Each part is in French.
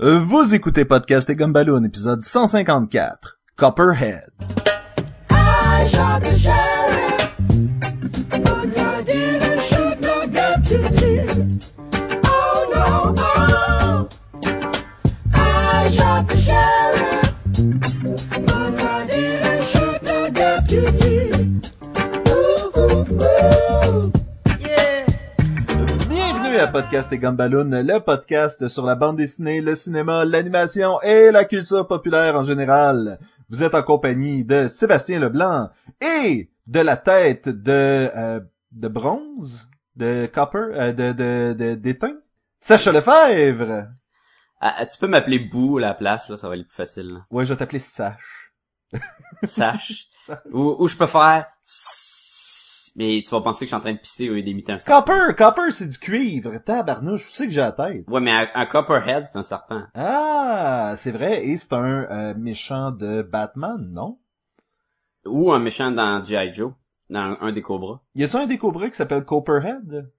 Euh, Vous écoutez Podcast et Gumballoon, épisode 154, Copperhead. I Podcast et Gumballoon, le podcast sur la bande dessinée, le cinéma, l'animation et la culture populaire en général. Vous êtes en compagnie de Sébastien Leblanc et de la tête de euh, de bronze, de copper, euh, de de de d'étain, Sacha Lefebvre. Ah, ah, tu peux m'appeler Bou à la place, là, ça va aller plus facile. là. Ouais, je vais t'appeler Sache. Sache. ou, ou je peux faire... Mais tu vas penser que je suis en train de pisser au lieu d'imiter un serpent. Copper, copper, c'est du cuivre. Tabarnouche, je sais que j'ai la tête? Ouais, mais un, un Copperhead, c'est un serpent. Ah, c'est vrai, et c'est un euh, méchant de Batman, non? Ou un méchant dans G.I. Joe. Dans un, un des Cobras. Y a-t-il un des cobras qui s'appelle Copperhead?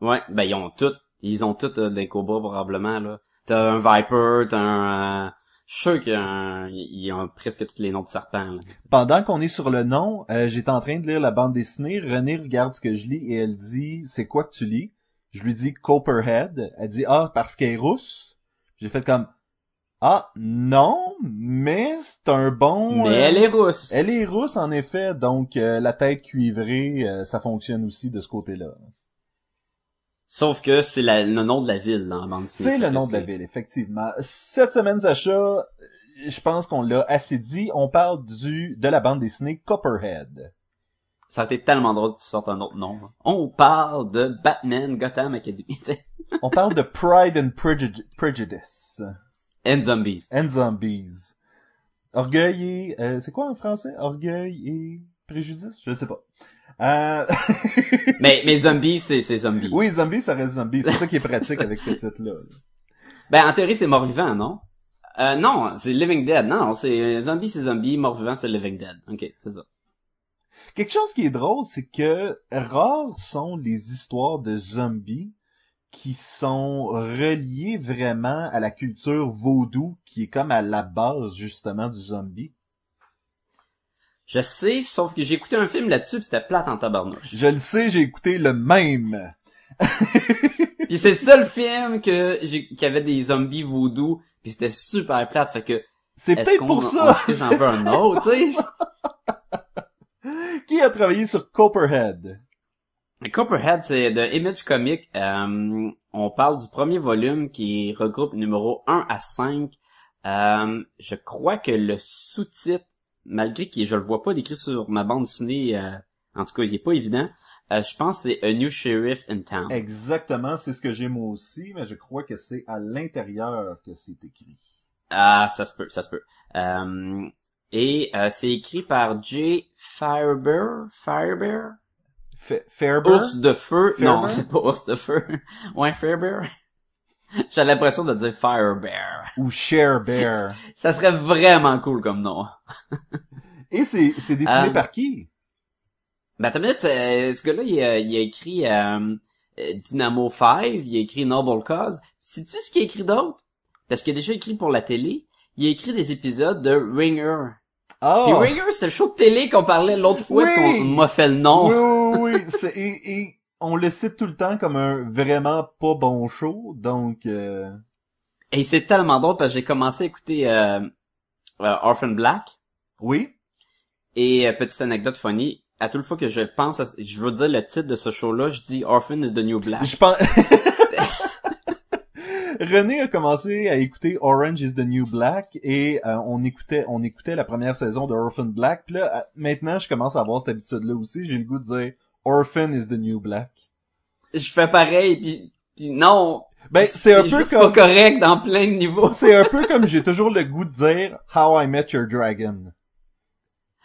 Ouais, ben ils ont toutes. Ils ont toutes euh, des Cobras, probablement, là. T'as un Viper, t'as un... euh, Je suis sûr qu'ils ont, ils ont presque tous les noms de serpents, là. Pendant qu'on est sur le nom, euh, j'étais en train de lire la bande dessinée. René regarde ce que je lis et elle dit c'est quoi que tu lis Je lui dis Copperhead. Elle dit ah parce qu'elle est rousse. J'ai fait comme ah non mais c'est un bon. Mais euh, elle est rousse. Elle est rousse en effet donc euh, la tête cuivrée ça fonctionne aussi de ce côté-là. Sauf que c'est le nom de la ville dans la bande dessinée. C'est le nom de la ville effectivement. Cette semaine Sacha, je pense qu'on l'a assez dit. On parle du de la bande dessinée Copperhead. Ça a été tellement drôle que tu sortes un autre nom. On parle de Batman Gotham Academy. On parle de Pride and Prejud- Prejudice And Zombies. and Zombies. Orgueil et... euh, c'est quoi en français? Orgueil et préjudice? Je sais pas. Euh... mais, mais Zombies, c'est, c'est Zombies. oui, Zombies, ça reste Zombies. C'est ça qui est pratique avec ce titre-là. Ben, en théorie, c'est mort-vivant, non? Euh, non, c'est Living Dead. Non, non, c'est euh, Zombie, c'est Zombie, mort-vivant, c'est Living Dead. Ok, c'est ça. Quelque chose qui est drôle, c'est que rares sont les histoires de zombies qui sont reliées vraiment à la culture vaudou, qui est comme à la base, justement, du zombie. Je sais, sauf que j'ai écouté un film là-dessus pis c'était plate en tabarnouche. Je le sais, j'ai écouté le même. Puis c'est le seul film que j'ai, qui avait des zombies voodoo pis c'était super plate, fait que, C'est est-ce peut-être qu'on, pour ça. se en veut un autre, tu sais? Qui a travaillé sur Copperhead? Copperhead, c'est de Image Comic. Euh, on parle du premier volume qui regroupe numéro 1 à 5. Euh, je crois que le sous-titre, malgré que je le vois pas décrit sur ma bande dessinée, euh, en tout cas, il est pas évident, euh, je pense que c'est A New Sheriff in Town. Exactement, c'est ce que j'ai moi aussi, mais je crois que c'est à l'intérieur que c'est écrit. Ah, ça se peut, ça se peut. Euh, et euh, c'est écrit par Jay Firebear, Firebear, Fa- Fairburn? Ours de feu. Fairbear? Non, c'est pas ours de feu. ouais, Firebear. J'ai l'impression de dire Firebear. Ou Share Bear. Ça serait vraiment cool comme nom. Et c'est, c'est dessiné Euh, par qui? Ben, t'as minute, euh, ce gars-là, il, a- il a écrit euh, euh, Dynamo 5, il a écrit Noble Cause. Sais-tu ce qu'il a écrit d'autre? Parce qu'il a déjà écrit pour la télé. Il a écrit des épisodes de Ringer. Ah! Puis Ringer, c'était le show de télé qu'on parlait l'autre fois Oui! qu'on m'a fait le nom. Oui, oui, oui. C'est- et, et on le cite tout le temps comme un vraiment pas bon show, donc... euh, Et c'est tellement drôle parce que j'ai commencé à écouter euh, euh, Orphan Black. Oui? Et euh, petite anecdote funny, à toute fois que je pense, à, je veux dire le titre de ce show-là, je dis Orphan is the New Black. Je pense... René a commencé à écouter Orange is the New Black et euh, on écoutait on écoutait la première saison de Orphan Black. Puis là, maintenant, je commence à avoir cette habitude-là aussi. J'ai le goût de dire Orphan is the New Black. Je fais pareil, puis, puis non, Ben, c'est un peu comme... pas correct dans plein de niveaux. C'est un peu comme j'ai toujours le goût de dire How I Met Your Dragon.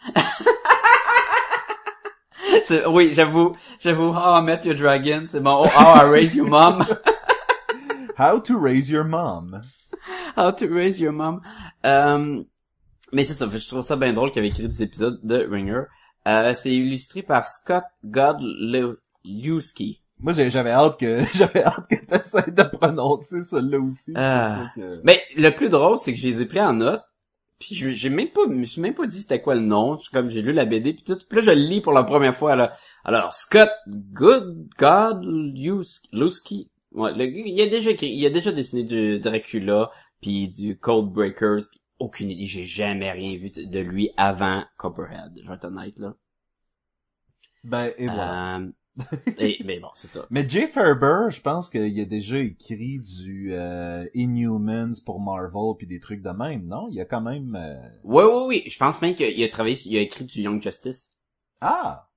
Oui, j'avoue, j'avoue, How I Met Your Dragon, c'est bon, oh, How I Raise Your Mom, How to Raise Your Mom. How to Raise Your Mom. Euh, mais c'est ça, je trouve ça bien drôle qu'il avait écrit des épisodes de Ringer. Euh, c'est illustré par Scott Godlewski. Moi, j'avais hâte que, j'avais hâte que t'essayes de prononcer celui-là aussi. Que- Mais le plus drôle, c'est que je les ai pris en note. Puis je- j'ai même pas, je me suis même pas dit c'était quoi le nom. Je comme j'ai lu la BD puis tout. Puis là je le lis pour la première fois là. Alors Scott Good God Lusky. Ouais, le il a déjà écrit, il a déjà dessiné du Dracula puis du Cold Breakers. Puis aucune idée, j'ai jamais rien vu de lui avant Copperhead. Je vais être honnête là. Ben, et voilà. Euh, et, mais bon, c'est ça. Mais Jay Ferber, je pense qu'il a déjà écrit du euh, Inhumans pour Marvel puis des trucs de même, non? Il y a quand même... euh, Ouais, ouais, oui. Je pense même qu'il a travaillé, il a écrit du Young Justice. Ah!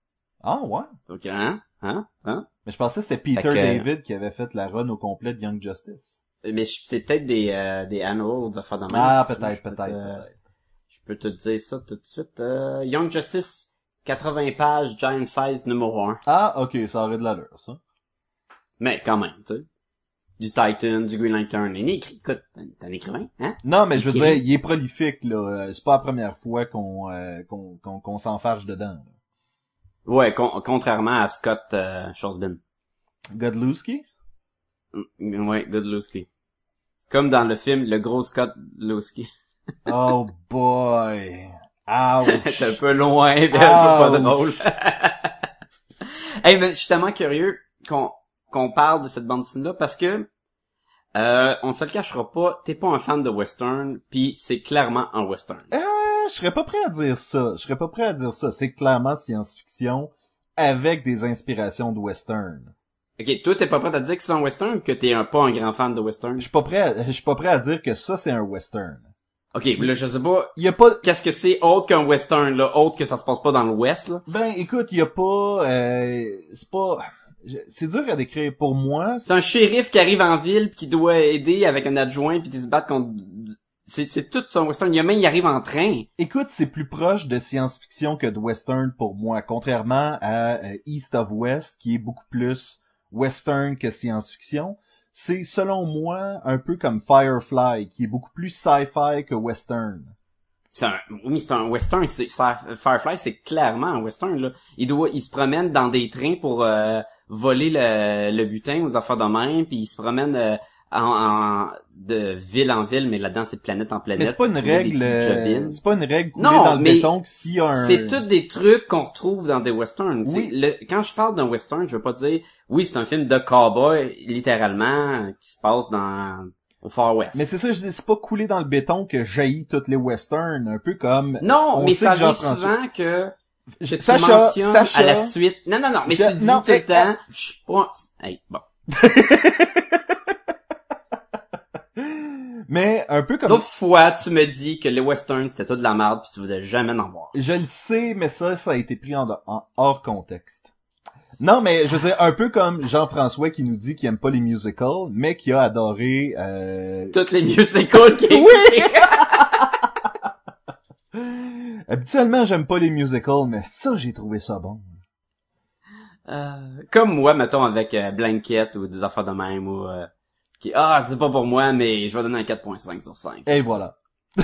Ah, ouais. Donc, hein? Hein? Hein? Mais je pensais que c'était Peter que- David qui avait fait la run au complet de Young Justice. Mais c'est peut-être des, euh, des annuals des affaires de même. Ah, peut-être, peut-être, peut-être. Je peux te dire ça tout de suite. Euh, Young Justice, 80 pages, Giant Size numéro 1. Ah, ok, ça aurait de l'allure, ça. Mais quand même, tu sais. Du Titan, du Green Lantern. Il est écrit, écoute, t'es un écrivain, hein? Non, mais je veux dire, il est prolifique, là. Euh, C'est pas la première fois qu'on euh, qu'on qu'on qu'on s'enfarge dedans. là. Ouais, con- contrairement à Scott euh, Shosbin. Godlewski? Mm, Ouais, Godlewski. Comme dans le film Le Gros Scott Lewski. Oh boy! Ouch! C'est un peu loin, mais pas drôle. hey, mais je suis tellement curieux qu'on qu'on parle de cette bande dessinée-là parce que euh, on se le cachera pas, t'es pas un fan de western, puis c'est clairement un western. Euh, je serais pas prêt à dire ça. Je serais pas prêt à dire ça. C'est clairement science-fiction avec des inspirations de western. Ok, toi t'es pas prêt à dire que c'est un western ou que t'es un, pas un grand fan de western? Je suis pas prêt à, je suis pas prêt à dire que ça c'est un western. Ok, là je sais pas y a pas qu'est-ce que c'est autre qu'un western là, autre que ça se passe pas dans l'ouest là? ben écoute, il y a pas euh, c'est pas c'est dur à décrire pour moi. C'est un shérif qui arrive en ville pis qui doit aider avec un adjoint puis qui se battre contre c'est c'est tout un western. Il y a même il arrive en train. Écoute, c'est plus proche de science-fiction que de western pour moi, contrairement à euh, East of West, qui est beaucoup plus western que science-fiction. C'est, selon moi, un peu comme Firefly, qui est beaucoup plus sci-fi que western. C'est un, oui, c'est un western. Firefly, c'est clairement un western, là. Il se promène dans des trains pour euh, voler le, le butin aux affaires de même, puis il se promène euh, en, en- de ville en ville, mais là-dedans, c'est de planète en planète. Mais c'est pas une règle, euh, c'est pas une règle coulée Non, dans le mais béton que s'il y a un... C'est tous des trucs qu'on retrouve dans des westerns. Oui. C'est Le, quand je parle d'un western, je veux pas dire, oui, c'est un film de cowboy, littéralement, qui se passe dans au Far West. Mais c'est ça, je dis, c'est pas coulé dans le béton que jaillit toutes les westerns, un peu comme... non, on mais ça arrive souvent que tu Sacha, Sacha, à la suite. Non, non, non, mais Je- tu dis non, tout le eh, temps, je suis pas... Hey, bon. mais un peu comme... L'autre fois, tu me dis que les westerns, c'était tout de la merde, puis tu voulais jamais en voir. Je le sais, mais ça, ça a été pris en, en hors contexte. Non, mais je veux dire, un peu comme Jean-François qui nous dit qu'il aime pas les musicals, mais qui a adoré... Euh... Toutes les musicals qui Oui! Habituellement, j'aime pas les musicals, mais ça, j'ai trouvé ça bon. Euh, comme moi, mettons, avec euh, Blanket ou des affaires de même, ou... euh, qui, ah, c'est pas pour moi, mais je vais donner un 4.5 sur 5. Et voilà.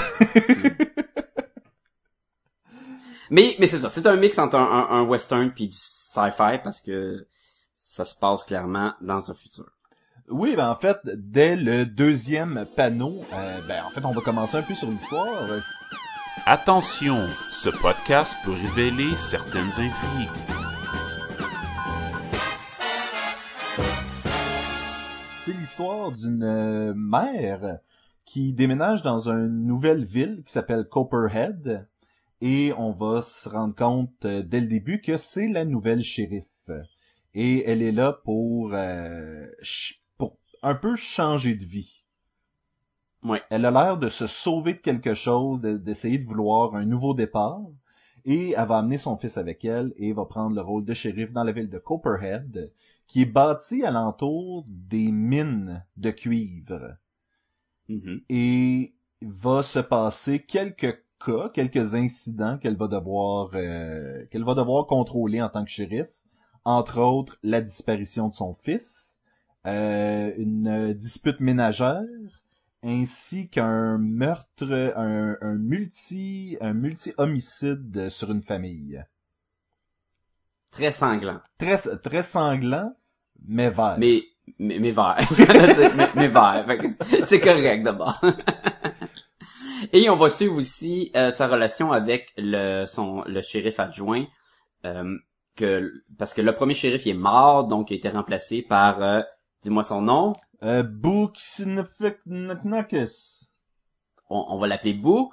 Mais, mais c'est ça, c'est un mix entre un, un- un western puis du sci-fi, parce que ça se passe clairement dans un futur. Oui, ben en fait, dès le deuxième panneau, euh, ben en fait, on va commencer un peu sur l'histoire. Attention, ce podcast peut révéler certaines intrigues. L'histoire d'une euh, mère qui déménage dans une nouvelle ville qui s'appelle Copperhead et on va se rendre compte euh, dès le début que c'est la nouvelle shérif et elle est là pour euh, pour un peu changer de vie. Ouais. Elle a l'air de se sauver de quelque chose, de- d'essayer de vouloir un nouveau départ et elle va amener son fils avec elle et va prendre le rôle de shérif dans la ville de Copperhead qui est bâti alentour des mines de cuivre. Mhm. Et va se passer quelques cas, quelques incidents qu'elle va devoir euh, qu'elle va devoir contrôler en tant que shérif. Entre autres, la disparition de son fils, euh, une dispute ménagère, ainsi qu'un meurtre, un, un multi, un multi-homicide sur une famille Très sanglant. très très sanglant, mais vert. Mais, mais, mais vert. Mais, mais vert. C'est- correct d'abord. Et on va suivre aussi euh, sa relation avec le son le shérif adjoint. euh, que parce que le premier shérif il est mort, donc il a été remplacé par euh, dis-moi son nom. Euh. On, on va l'appeler Boo.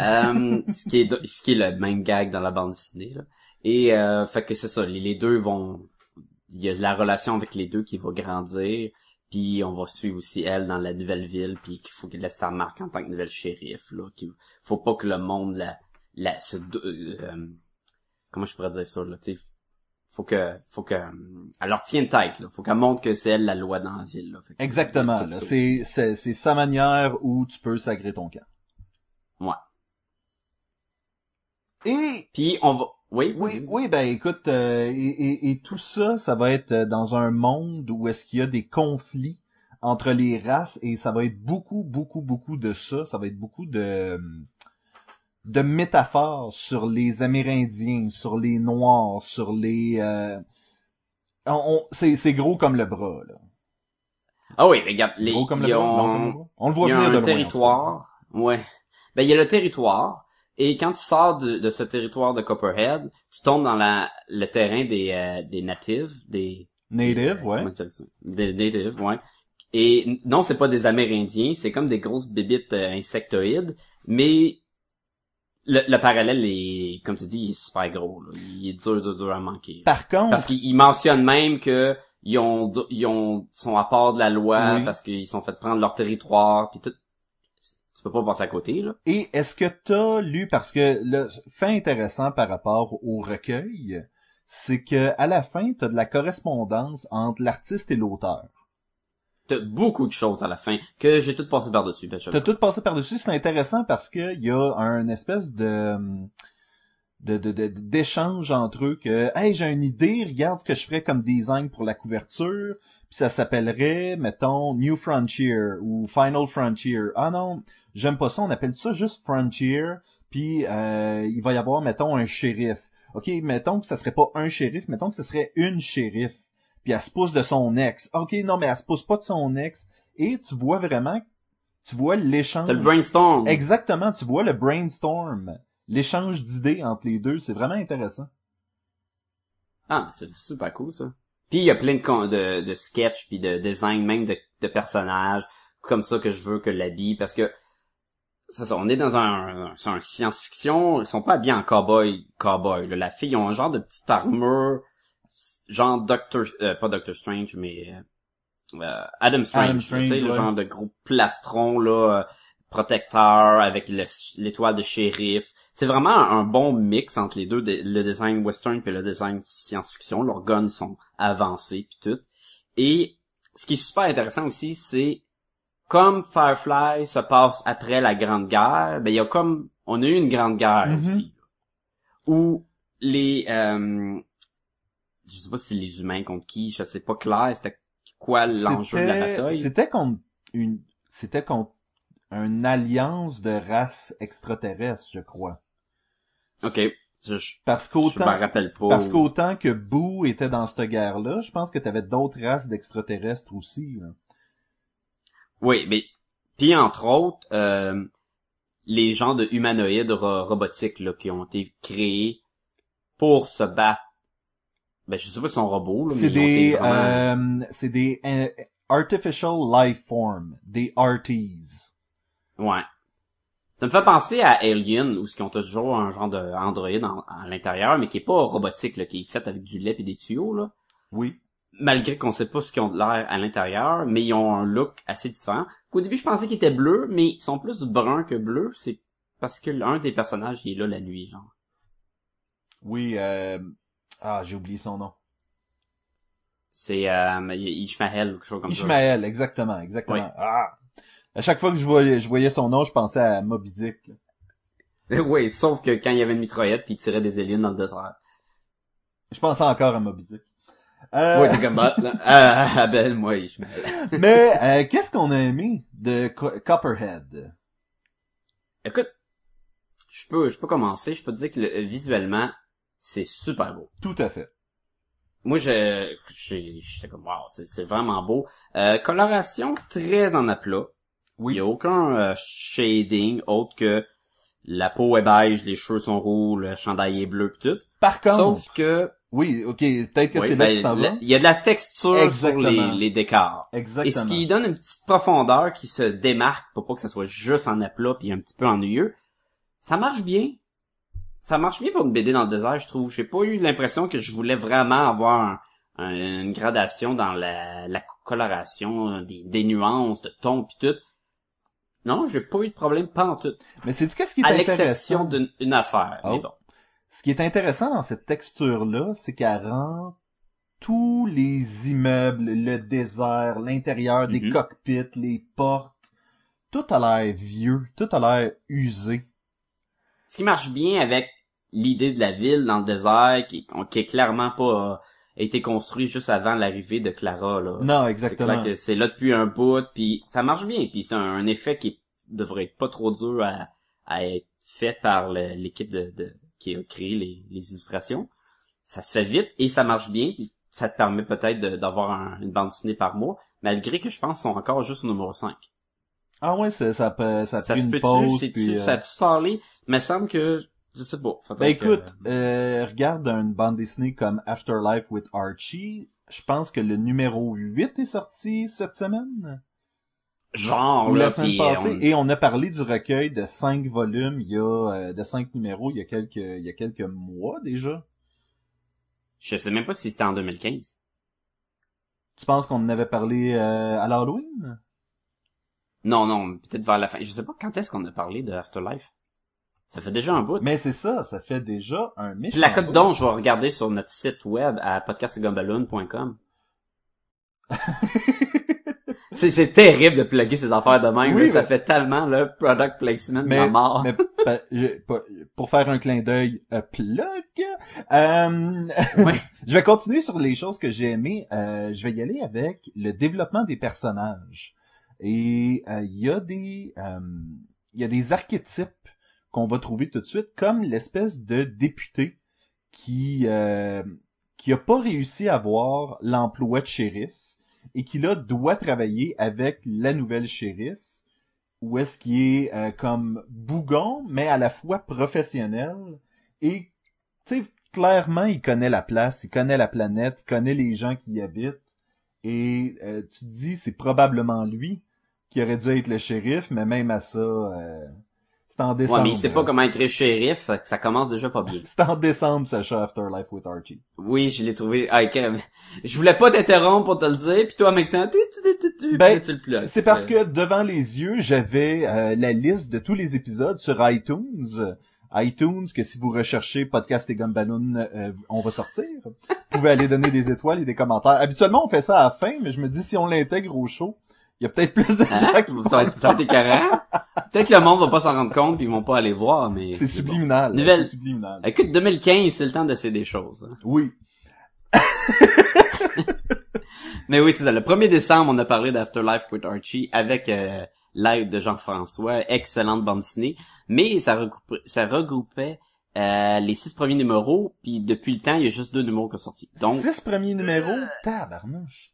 Euh, ce qui est ce qui est le même gag dans la bande dessinée. Là. Et euh, fait que c'est ça, les, deux vont il y a la relation avec les deux qui va grandir. Puis on va suivre aussi elle dans la nouvelle ville, puis qu'il faut qu'elle laisse sa marque en tant que nouvelle shérif. Là, qu'il faut pas que le monde la, la se, euh, euh, comment je pourrais dire ça là, tu faut que faut que euh, elle leur tienne tête. Là, faut qu'elle montre que c'est elle la loi dans la ville. Là. Fait que- Exactement. là. C'est, c'est, c'est sa manière où tu peux sacrer ton camp. Ouais. Et Puis on va, oui, Oui, oui, ben écoute, euh, et, et- et tout ça, ça va être euh, dans un monde où est-ce qu'il y a des conflits entre les races et ça va être beaucoup, beaucoup, beaucoup de ça. Ça va être beaucoup de de métaphores sur les Amérindiens, sur les Noirs, sur les. euh, on- on- c'est gros comme le bras là. Ah oui, mais regarde, les, Gros comme le bras? ont-. On le voit il y a venir de un loin, territoire. Ouais. Ben, il y a le territoire. Et quand tu sors de, de ce territoire de Copperhead, tu tombes dans la, le terrain des, euh, des natives, des, Native, ouais. comment ça? Des natives, ouais. Et non, c'est pas des Amérindiens, c'est comme des grosses bébites euh, insectoïdes, mais le, le parallèle est, comme tu dis, il est super gros, là. Il est dur, dur, dur à manquer. Par contre, Parce qu'il il mentionne même que ils ont, ils ont, sont à part de la loi Oui. parce qu'ils sont fait prendre leur territoire puis tout. Peux pas passer à côté, là. Et est-ce que t'as lu, parce que le fait intéressant par rapport au recueil, c'est que à la fin, t'as de la correspondance entre l'artiste et l'auteur. T'as beaucoup de choses à la fin que j'ai tout passé par-dessus, T'as tout passé par-dessus, c'est intéressant parce que y a un espèce de de de- de- d'échange entre eux que hey j'ai une idée regarde ce que je ferais comme design pour la couverture puis ça s'appellerait mettons New Frontier ou Final Frontier. Ah non j'aime pas ça on appelle ça juste Frontier puis euh, il va y avoir mettons un shérif. Ok mettons que ça serait pas un shérif mettons que ce serait une shérif. Puis elle se pousse de son ex. Ok non mais elle se pousse pas de son ex. Et tu vois vraiment tu vois l'échange. T'as le brainstorm. Exactement, tu vois le brainstorm, l'échange d'idées entre les deux, c'est vraiment intéressant. Ah, c'est super cool, ça. Puis il y a plein de, de, de sketchs puis de design même de, de personnages comme ça que je veux que l'habille parce que c'est ça, on est dans un, un, c'est un science-fiction, ils sont pas habillés en cowboy, cowboy. là. La fille, ils ont un genre de petite armure, genre Doctor, euh, pas Doctor Strange, mais euh, euh, Adam Strange, Adam Strange, tu sais, le ouais. genre de gros plastron là, euh, protecteur avec le- l'étoile de shérif. C'est vraiment un bon mix entre les deux, de- le design western puis le design science-fiction. Leurs guns sont avancés puis tout. Et ce qui est super intéressant aussi, c'est comme Firefly se passe après la Grande Guerre, ben il y a comme on a eu une Grande Guerre Mhm. aussi, où les euh, je sais pas si c'est les humains contre qui, je sais pas clair, c'était quoi l'enjeu de la bataille. C'était contre une, c'était contre une alliance de races extraterrestres, je crois. Ok, je, Parce je qu'autant, me rappelle pas. parce qu'autant que Boo était dans cette guerre-là, je pense que t'avais d'autres races d'extraterrestres aussi. là. Oui, mais puis entre autres, euh, les gens de humanoïdes ro- robotiques là, qui ont été créés pour se battre. Ben je sais pas si sont robots, là, mais C'est ont été des, vraiment- euh, c'est des euh, artificial life form, des RTs. Ouais. Ça me fait penser à Alien, où ce qu'ils ont toujours un genre de androïde en- à l'intérieur, mais qui est pas robotique, là, qui est fait avec du lait et des tuyaux, là. Oui. Malgré qu'on sait pas ce qu'ils ont de l'air à l'intérieur, mais ils ont un look assez différent. Au début, je pensais qu'ils étaient bleus, mais ils sont plus bruns que bleus. C'est parce que l'un des personnages, il est là la nuit, genre. Oui, euh... ah, j'ai oublié son nom. C'est euh, Ishmael ou quelque chose comme ça. Ishmael, exactement, exactement. Oui. Ah! À chaque fois que je voyais, je voyais son nom, je pensais à Moby Dick. oui, sauf que quand il y avait une mitraillette, puis il tirait des aliens dans le désert. Je pensais encore à Moby Dick. Euh, Ouais, c'est comme ah, ah, ah, ben, moi, Ishmael. mais euh, qu'est-ce qu'on a aimé de Co- Copperhead? Écoute, je peux, je peux commencer. Je peux te dire que le- visuellement, c'est super beau. Tout à fait. moi, je, j'étais comme, wow, c'est, c'est vraiment beau. Euh, coloration très en aplat. Oui. Il y a aucun euh, shading autre que la peau est beige, les cheveux sont roux, le chandail est bleu pis tout. Par contre, Sauf que, oui, ok, peut-être que oui, c'est là ben, que tu t'en vas. la- il y a de la texture Exactement. sur les, les décors. Et Exactement. ce qui donne une petite profondeur qui se démarque pour pas que ça soit juste en aplat puis un petit peu ennuyeux. Ça marche bien. Ça marche bien pour une BD dans le désert, je trouve. J'ai pas eu l'impression que je voulais vraiment avoir un- un- une gradation dans la, la coloration, des, des nuances, de tons pis tout. Non, j'ai pas eu de problème pas en tout. Mais c'est qu'est-ce qui est À intéressant? l'exception d'une une affaire. Mais bon. Ce qui est intéressant dans cette texture-là, c'est qu'elle rend tous les immeubles, le désert, l'intérieur des Mhm. cockpits, les portes, tout a l'air vieux, tout a l'air usé. Ce qui marche bien avec l'idée de la ville dans le désert, qui, qui est clairement pas euh, été construit juste avant l'arrivée de Clara, là. Non, C'est exactement. clair que c'est là depuis un bout, puis ça marche bien, puis c'est un, un effet qui devrait être pas trop dur à, à être fait par l'équipe de, de- qui a créé les, les illustrations. Ça se fait vite et ça marche bien, puis ça te permet peut-être d'avoir un- une bande dessinée par mois, malgré que je pense qu'ils sont encore juste au numéro 5. Ah ouais, ça, ça, peut- ça a pris se une pause. puis, euh, ça a-tu starlé? Mais semble que, je sais pas. Ben écoute, euh, regarde une bande dessinée comme Afterlife with Archie. Je pense que le numéro 8 est sorti cette semaine. genre, Ou là, la semaine puis passée. on- Et on a parlé du recueil de cinq volumes, il y a euh, de cinq numéros, il y a quelques il y a quelques mois déjà. je sais même pas si c'était en 2015. Tu penses qu'on en avait parlé euh, à l'Halloween? Non, non, peut-être vers la fin. Je sais pas quand est-ce qu'on a parlé de Afterlife. Ça fait déjà un bout. Mais c'est ça, ça fait déjà un méchant. La cote d'onde, je vais regarder sur notre site web à podcastgumballoon.com. c'est, c'est terrible de plugger ces affaires de même. Oui, là. ça mais- fait tellement le product placement Mais, ma mort. mais pa- je- pa- pour faire un clin d'œil, euh, plug. euh, je vais continuer sur les choses que j'ai aimées. Euh, je vais y aller avec le développement des personnages. Et il y a des il y a des archétypes qu'on va trouver tout de suite, comme l'espèce de député qui euh, qui a pas réussi à avoir l'emploi de shérif et qui là doit travailler avec la nouvelle shérif où est-ce qu'il est euh, comme bougon mais à la fois professionnel et tu sais clairement il connaît la place, il connaît la planète, il connaît les gens qui y habitent. Et euh, tu te dis c'est probablement lui qui aurait dû être le shérif mais même à ça euh, c'est en décembre. ouais, mais il sait pas comment écrire shérif, ça commence déjà pas bien. C'est en décembre, Sacha Afterlife with Archie. Oui, je l'ai trouvé. Ah, ok, mais Je voulais pas t'interrompre pour te le dire, puis toi en même temps, tu, tu, tu, tu, tu, Ben. C'est parce que devant les yeux, j'avais euh, la liste de tous les épisodes sur iTunes. iTunes, que si vous recherchez Podcast et Gumballoon, euh, on va sortir. Vous pouvez aller donner des étoiles et des commentaires. Habituellement, on fait ça à la fin, mais je me dis, si on l'intègre au show, il y a peut-être plus de Hein? gens qui vont... ça, va être, ça va être écœurant. Peut-être que le monde va pas s'en rendre compte puis ils vont pas aller voir, mais... C'est bon. subliminal. Nouvelle- C'est subliminal. Écoute, 2015, c'est le temps d'essayer des choses. hein. Oui. Mais oui, c'est ça. Le 1er décembre, on a parlé d'Afterlife with Archie avec euh, l'aide de Jean-François. Excellente bande dessinée. Mais ça regroupait, ça regroupait euh, les six premiers numéros, puis depuis le temps, il y a juste deux numéros qui sont sortis. Donc, Six premiers numéros, tabarnouche.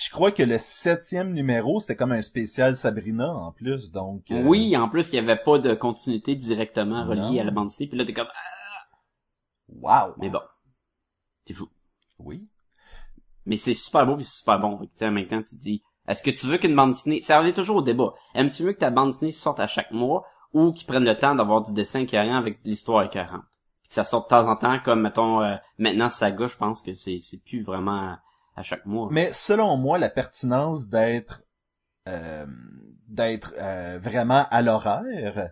Puis je crois que le septième numéro, c'était comme un spécial Sabrina en plus, donc... euh, oui, en plus, il y avait pas de continuité directement reliée Non. à la bande dessinée. Puis là, t'es comme... ah! Wow. Mais bon, c'est fou. Oui. Mais c'est super beau puis c'est super bon. Fait que, tu sais, en même temps, tu te dis, est-ce que tu veux qu'une bande dessinée, ça revient toujours au débat. Aimes-tu mieux que ta bande dessinée sorte à chaque mois ou qu'ils prennent le temps d'avoir du dessin écœurant avec de l'histoire écœurante? Puis que ça sorte de temps en temps, comme, mettons, euh, maintenant, Saga, je pense que c'est, c'est plus vraiment à, chaque mois. Mais selon moi, la pertinence d'être euh, d'être euh, vraiment à l'horaire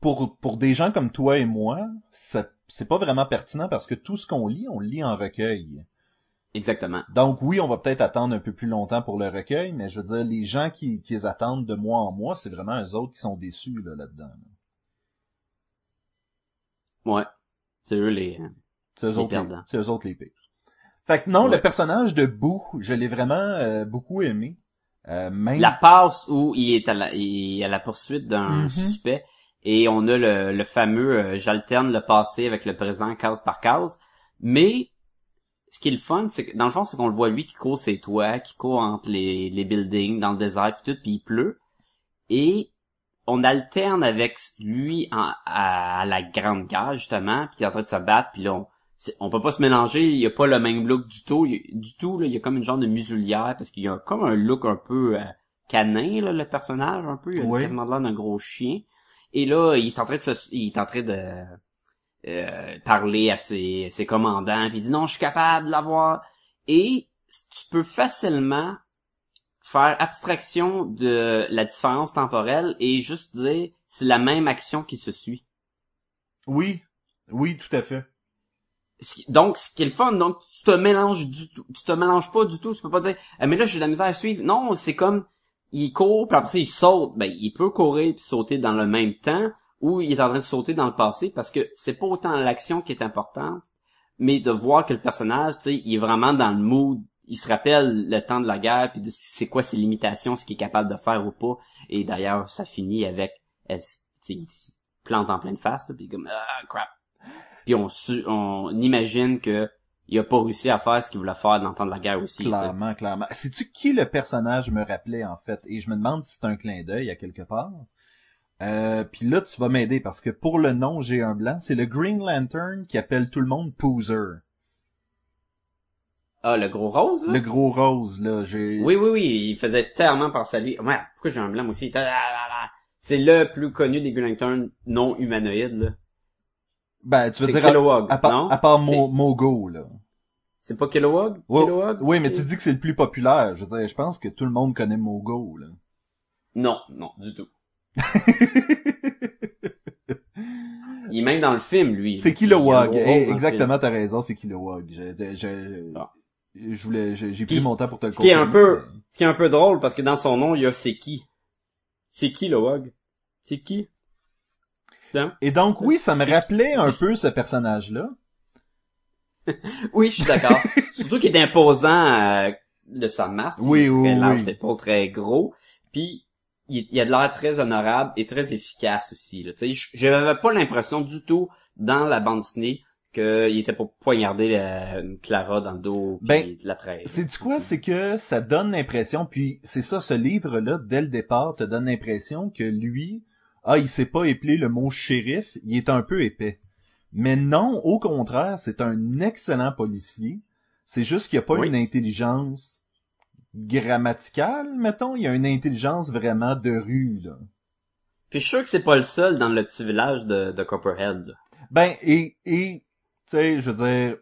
pour pour des gens comme toi et moi, ça c'est pas vraiment pertinent parce que tout ce qu'on lit, on le lit en recueil. Exactement. Donc oui, on va peut-être attendre un peu plus longtemps pour le recueil, mais je veux dire, les gens qui, qui les attendent de mois en mois, c'est vraiment eux autres qui sont déçus là, là-dedans. là. Ouais. C'est eux les... euh, C'est eux, Les autres les, perdants. c'est eux autres les pires. Fait que non, Ouais. le personnage de Boo, je l'ai vraiment euh, beaucoup aimé. Euh, même La passe où il est à la, il est à la poursuite d'un Mhm. suspect et on a le, le fameux euh, j'alterne le passé avec le présent case par case. Mais ce qui est le fun, c'est que dans le fond, c'est qu'on le voit lui qui court ses toits, qui court entre les, les buildings, dans le désert, puis tout, puis il pleut. Et on alterne avec lui en- à, à la grande guerre, justement, puis il est en train de se battre, puis là, on, on peut pas se mélanger, il y a pas le même look du tout, il du tout, là, il y a comme une genre de muselière, parce qu'il y a comme un look un peu euh, canin, là, le personnage, un peu, il a Oui. quasiment l'air d'un gros chien. Et là, il est en train de se, il est en train de euh, parler à ses, ses commandants, puis il dit non, je suis capable de l'avoir. Et tu peux facilement faire abstraction de la différence temporelle et juste dire c'est la même action qui se suit. Oui, oui, tout à fait. Donc, ce qui est le fun, donc tu te mélanges du tout, tu te mélanges pas du tout, tu peux pas dire ah, mais là j'ai de la misère à suivre. Non, c'est comme il court, puis après il saute. Ben, il peut courir puis sauter dans le même temps, ou il est en train de sauter dans le passé, parce que c'est pas autant l'action qui est importante, mais de voir que le personnage, tu sais, il est vraiment dans le mood, il se rappelle le temps de la guerre, puis de c'est quoi ses limitations, ce qu'il est capable de faire ou pas. Et d'ailleurs, ça finit avec, elle, il plante en pleine face, puis comme, ah, crap. Puis on, su- on imagine que il a pas réussi à faire ce qu'il voulait faire dans le temps de la guerre aussi. Clairement, clairement. Sais-tu qui le personnage me rappelait, en fait? Et je me demande si c'est un clin d'œil à quelque part. Euh, puis là, tu vas m'aider parce que pour le nom, j'ai un blanc. C'est le Green Lantern qui appelle tout le monde Poozer. Ah, le gros rose, là? Le gros rose, là. J'ai... Oui, oui, oui, il faisait tellement à lui. Ouais, pourquoi j'ai un blanc aussi? C'est le plus connu des Green Lantern non humanoïdes, là. Ben, tu veux dire, à, Kilowog, à non? à part Mo- Mogo, là. C'est pas Kilowog? Kilowog? Oui, mais tu dis que c'est le plus populaire. Je veux dire, je pense que tout le monde connaît Mogo, là. Non, non, du tout. Il est même dans le film, lui. c'est Kilowog. rôle Eh, exactement, t'as raison, c'est Kilowog. Je, je, je, Ah. je voulais, j'ai pris mon temps pour te le Ce qui est un peu, ce qui est un peu drôle, parce que dans son nom, il y a c'est qui? C'est qui, le Wog? C'est qui? Et donc, oui, ça me rappelait un peu ce personnage-là. Oui, je suis d'accord. Surtout qu'il est imposant euh, de sa masse. Oui, il est oui, très oui. large d'épaule, très gros. Puis il, il a de l'air très honorable et très efficace aussi. Là. Tu sais, je j'avais pas l'impression du tout dans la bande dessinée qu'il était pour poignarder euh, Clara dans le dos puis Ben, la traîne. C'est du quoi, c'est que ça donne l'impression, puis c'est ça, ce livre-là, dès le départ, te donne l'impression que lui, ah, il sait pas épeler le mot shérif, il est un peu épais. Mais non, au contraire, c'est un excellent policier. C'est juste qu'il n'y a pas Oui. une intelligence grammaticale, mettons, il y a une intelligence vraiment de rue, là. Puis je suis sûr que c'est pas le seul dans le petit village de, de Copperhead. Ben, et, et, tu sais, je veux dire,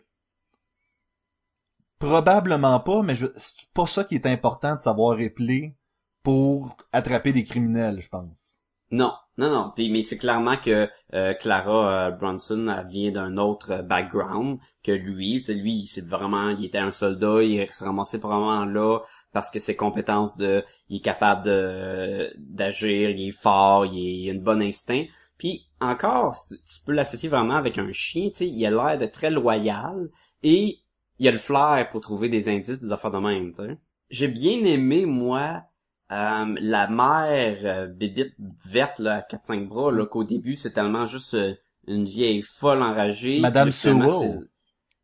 probablement pas, mais je, c'est pas ça qui est important de savoir épeler pour attraper des criminels, je pense. Non, non, non. Puis, mais c'est clairement que euh, Clara euh, Bronson vient d'un autre euh, background que lui. Sais, lui, c'est vraiment, il était un soldat, il s'est ramassé probablement là parce que ses compétences de, il est capable de d'agir, il est fort, il, est, a une bonne instinct. Puis encore, tu peux l'associer vraiment avec un chien. Tu sais, il a l'air de très loyal et il a le flair pour trouver des indices, des affaires de même. J'ai bien aimé moi euh, la mère euh, bébite verte là, à 4-5 bras, là, qu'au début, c'est tellement juste euh, une vieille folle enragée. Madame Sewell. ses-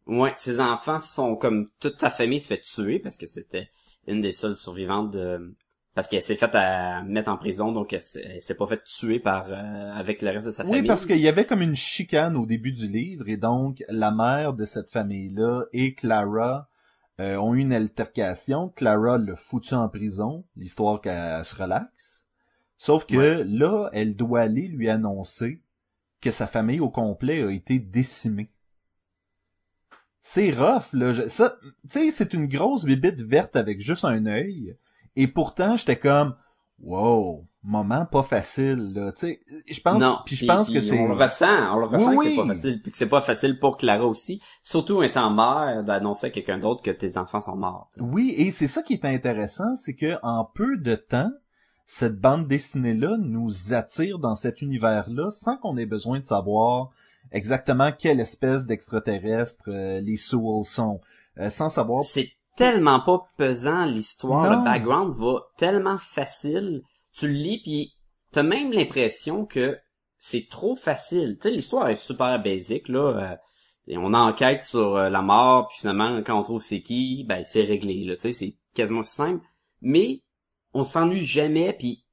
Ouais, ses enfants se font comme toute sa famille se fait tuer parce que c'était une des seules survivantes de parce qu'elle s'est faite à mettre en prison donc elle s'est, pas faite tuer par euh, avec le reste de sa Oui, famille. parce qu'il y avait comme une chicane au début du livre, et donc la mère de cette famille-là et Clara euh, ont eu une altercation. Clara l'a foutu en prison, l'histoire qu'elle se relaxe. Sauf que Ouais. là, elle doit aller lui annoncer que sa famille au complet a été décimée. C'est rough, là. Je- ça, tu sais, c'est une grosse bibite verte avec juste un œil. Et pourtant, j'étais comme, wow, moment pas facile, là. Tu sais, je pense, non, puis je pense que c'est, on le ressent, on le ressent Oui, que c'est pas facile, puis que c'est pas facile pour Clara aussi, surtout étant mère d'annoncer à quelqu'un d'autre que tes enfants sont morts. oui, et c'est ça qui est intéressant, c'est que en peu de temps, cette bande dessinée-là nous attire dans cet univers-là sans qu'on ait besoin de savoir exactement quelle espèce d'extraterrestre euh, les Sewell sont, euh, sans savoir C'est tellement pas pesant l'histoire, le background va tellement facile. Tu le lis puis t'as même l'impression que c'est trop facile. Tu sais, l'histoire est super basique là. euh, Et on enquête sur euh, la mort, puis finalement, quand on trouve c'est qui, ben c'est réglé. Là, tu sais, c'est quasiment simple. Mais on s'ennuie jamais, puis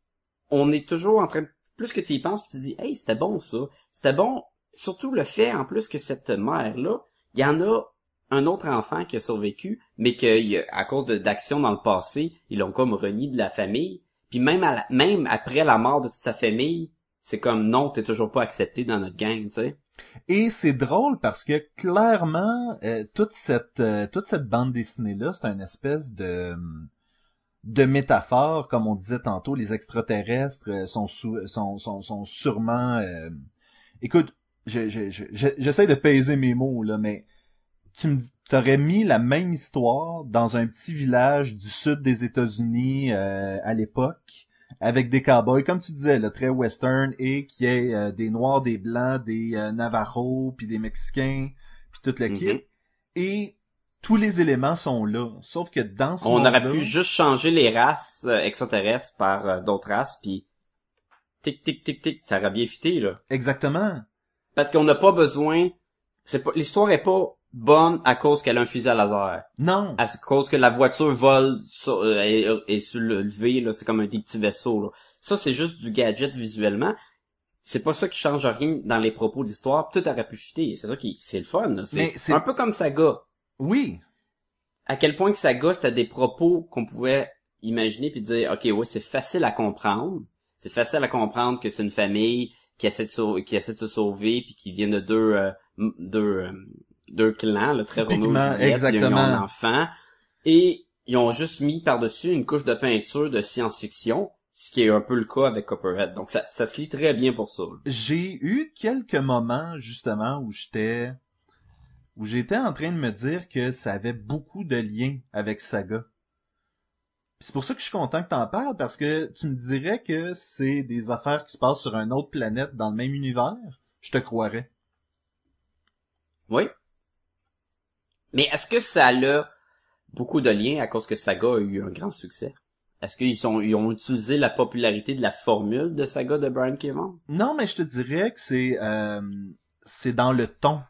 on est toujours en train de... Plus que tu y penses, puis tu dis, hey, c'était bon ça. C'était bon, surtout le fait, en plus, que cette mère-là, il y en a un autre enfant qui a survécu, mais que à cause d'actions dans le passé, ils l'ont comme renié de la famille. Puis même, après la mort de toute sa famille, c'est comme non, t'es toujours pas accepté dans notre gang, tu sais. Et c'est drôle parce que clairement, euh, toute cette euh, toute cette bande dessinée là, c'est une espèce de métaphore, comme on disait tantôt, les extraterrestres euh, sont sous, sont, sûrement. Écoute, je, je, je- j'essaie de peser mes mots là, mais tu me t'aurais mis la même histoire dans un petit village du sud des États-Unis euh, à l'époque avec des cowboys, comme tu disais, là, très western, et qui est euh, des noirs, des blancs, des euh, navajos, puis des mexicains, puis tout le Mhm. kit. Et tous les éléments sont là. Sauf que dans ce On aurait pu juste changer les races euh, extraterrestres par euh, d'autres races, puis tic tic tic tic, ça aurait bien fité là. Exactement. Parce qu'on n'a pas besoin. C'est pas l'histoire est pas bonne à cause qu'elle a un fusil à laser. Non. À cause que la voiture vole sur, euh, est, est sur le levé, là, c'est comme un des petits vaisseaux. Là. Ça, c'est juste du gadget visuellement. C'est pas ça qui change rien dans les propos de l'histoire. Tout aurait pu chuter. C'est ça qui, c'est le fun. C'est un peu comme Saga. Oui. À quel point que Saga, c'était des propos qu'on pouvait imaginer puis dire, ok, ouais, c'est facile à comprendre. C'est facile à comprendre que c'est une famille qui essaie de, qui essaie de se sauver puis qui vient de deux, euh, deux, euh, deux clans, le très Typiquement, et Juliette. Ils ont un enfant. Et ils ont juste mis par-dessus une couche de peinture de science-fiction, ce qui est un peu le cas avec Copperhead. Donc ça, ça se lit très bien pour ça. J'ai eu quelques moments, justement, où j'étais, où j'étais en train de me dire que ça avait beaucoup de liens avec Saga. C'est pour ça que je suis content que t'en parles, parce que tu me dirais que c'est des affaires qui se passent sur une autre planète dans le même univers. Je te croirais. Oui. Mais est-ce que ça a beaucoup de liens à cause que Saga a eu un grand succès? Est-ce qu'ils ont utilisé la popularité de la formule de Saga de Brian K. Vaughan? Non, mais je te dirais que c'est euh, c'est dans le ton.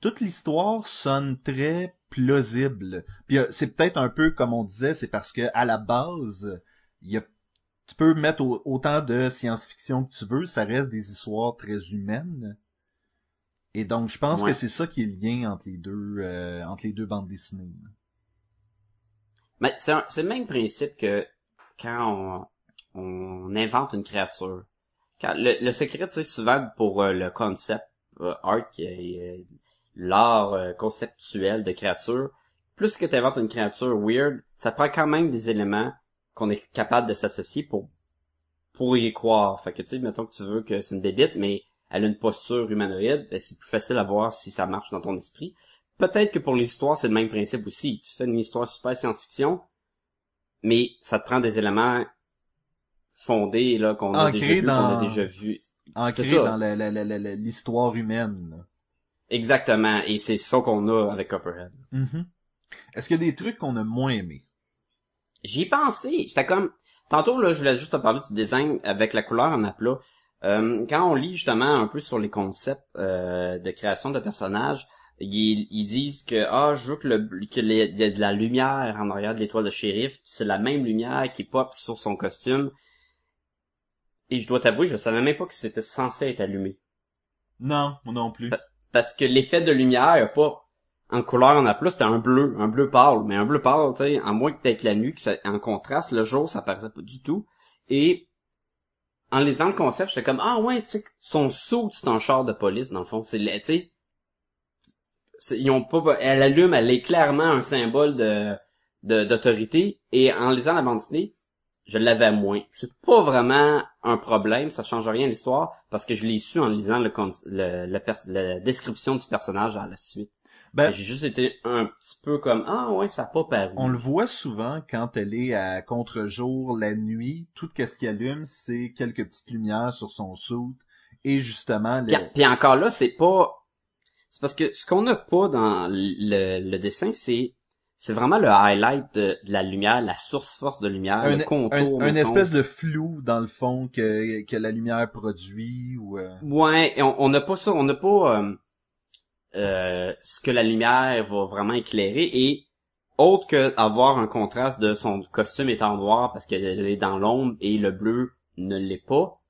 Toute l'histoire sonne très plausible. Puis euh, c'est peut-être un peu comme on disait, c'est parce que à la base, tu peux mettre au- autant de science-fiction que tu veux, ça reste des histoires très humaines. Et donc je pense Ouais. que c'est ça qui est le lien entre les deux euh, entre les deux bandes dessinées. Mais c'est c'est le même principe que quand on, on invente une créature. Quand le, le secret, tu sais, souvent pour euh, le concept euh, art, qui euh, l'art conceptuel de créature, plus que tu inventes une créature weird, ça prend quand même des éléments qu'on est capable de s'associer pour pour y croire. Fait que tu sais, mettons que tu veux que c'est une bébite, mais elle a une posture humanoïde, ben, c'est plus facile à voir si ça marche dans ton esprit. Peut-être que pour les histoires, c'est le même principe aussi. Tu fais une histoire super science-fiction, mais ça te prend des éléments fondés là qu'on a déjà vu, qu'on dans- a déjà vu. Dans l'histoire humaine. là. Exactement, et c'est ça qu'on a avec Copperhead. Mhm. Est-ce qu'il y a des trucs qu'on a moins aimés? J'y ai pensé. J'étais comme... Tantôt, là, je voulais juste te parler du design avec la couleur en aplat. Euh, quand on lit justement un peu sur les concepts euh, de création de personnages, ils, ils disent que ah je veux que le que les- il y a de la lumière en arrière de l'étoile de shérif, c'est la même lumière qui pop sur son costume. Et je dois t'avouer, je savais même pas que c'était censé être allumé. Non, moi non plus. Parce que l'effet de lumière, y a pas en couleur en aplat, c'était un bleu, un bleu pâle. Mais un bleu pâle, tu sais, en moins que t'aies la nuit, que ça, en contraste, le jour, ça paraissait pas du tout. Et en lisant le concept, j'étais comme, ah ouais, tu sais, son saut, c'est un char de police, dans le fond. C'est, tu sais, ils ont pas, elle allume, elle est clairement un symbole de, d'autorité. Et en lisant la bande dessinée, je l'avais moins. C'est pas vraiment un problème, ça change rien à l'histoire, parce que je l'ai su en lisant le, la description du personnage à la suite. Ben, J'ai juste été un petit peu comme, ah ouais, ça a pas paru. On le voit souvent quand elle est à contre-jour, la nuit, tout ce qui allume, c'est quelques petites lumières sur son soute et justement le... Puis, puis encore là, c'est pas... C'est parce que ce qu'on n'a pas dans le, le dessin, c'est c'est vraiment le highlight de, de la lumière, la source force de lumière, un, le contour. un- espèce de flou dans le fond que, que la lumière produit ou euh, Ouais, on n'a pas ça, on n'a pas... euh, euh, ce que la lumière va vraiment éclairer et autre que avoir un contraste de son costume étant noir parce qu'elle est dans l'ombre et le bleu ne l'est pas,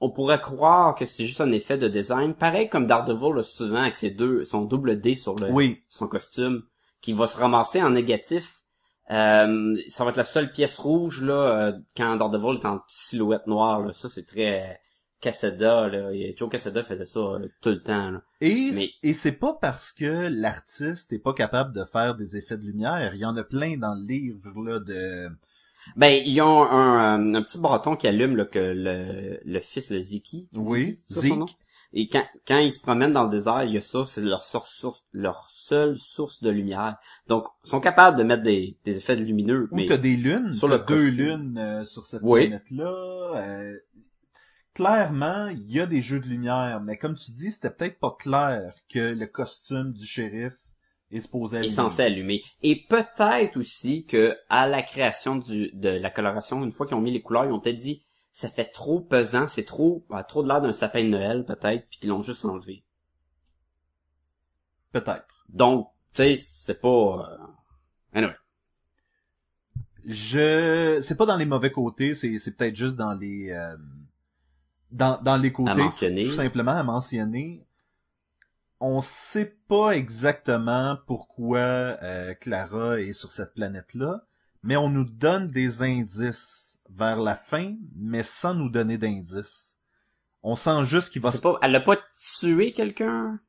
on pourrait croire que c'est juste un effet de design, pareil comme Daredevil là, souvent avec ses deux, son double D sur le, Oui. son costume, qui va se ramasser en négatif. Euh, ça va être la seule pièce rouge là euh, quand Daredevil est en silhouette noire. Là. Ça c'est très Cassada. Là. Joe Cassada faisait ça euh, tout le temps. Là. Et, Mais- et c'est pas parce que l'artiste est pas capable de faire des effets de lumière. Il y en a plein dans le livre là de. Ben ils ont un, euh, un petit bâton qui allume là, que le, le fils le Ziki. Oui, nom? Et quand, quand ils se promènent dans le désert, il y a ça, c'est leur, source- source- leur seule source de lumière. Donc, ils sont capables de mettre des, des effets lumineux, mais t'as des lunes, sur t'as le deux costume. lunes euh, sur cette Oui. planète-là. euh, clairement, il y a des jeux de lumière, mais comme tu dis, c'était peut-être pas clair que le costume du shérif est supposé est allumer. censé allumer. Et peut-être aussi que à la création du, de la coloration, une fois qu'ils ont mis les couleurs, ils ont peut-être dit ça fait trop pesant, c'est trop, bah, trop de l'air d'un sapin de Noël peut-être, puis qu'ils l'ont juste enlevé. Peut-être. Donc, tu sais, c'est pas. euh, Anyway. Je, c'est pas dans les mauvais côtés, c'est, c'est peut-être juste dans les, euh, dans, dans les côtés. À mentionner. Tout simplement à mentionner. On sait pas exactement pourquoi euh, Clara est sur cette planète-là, mais on nous donne des indices vers la fin, mais sans nous donner d'indices. On sent juste qu'il va se pas, elle a pas tué quelqu'un?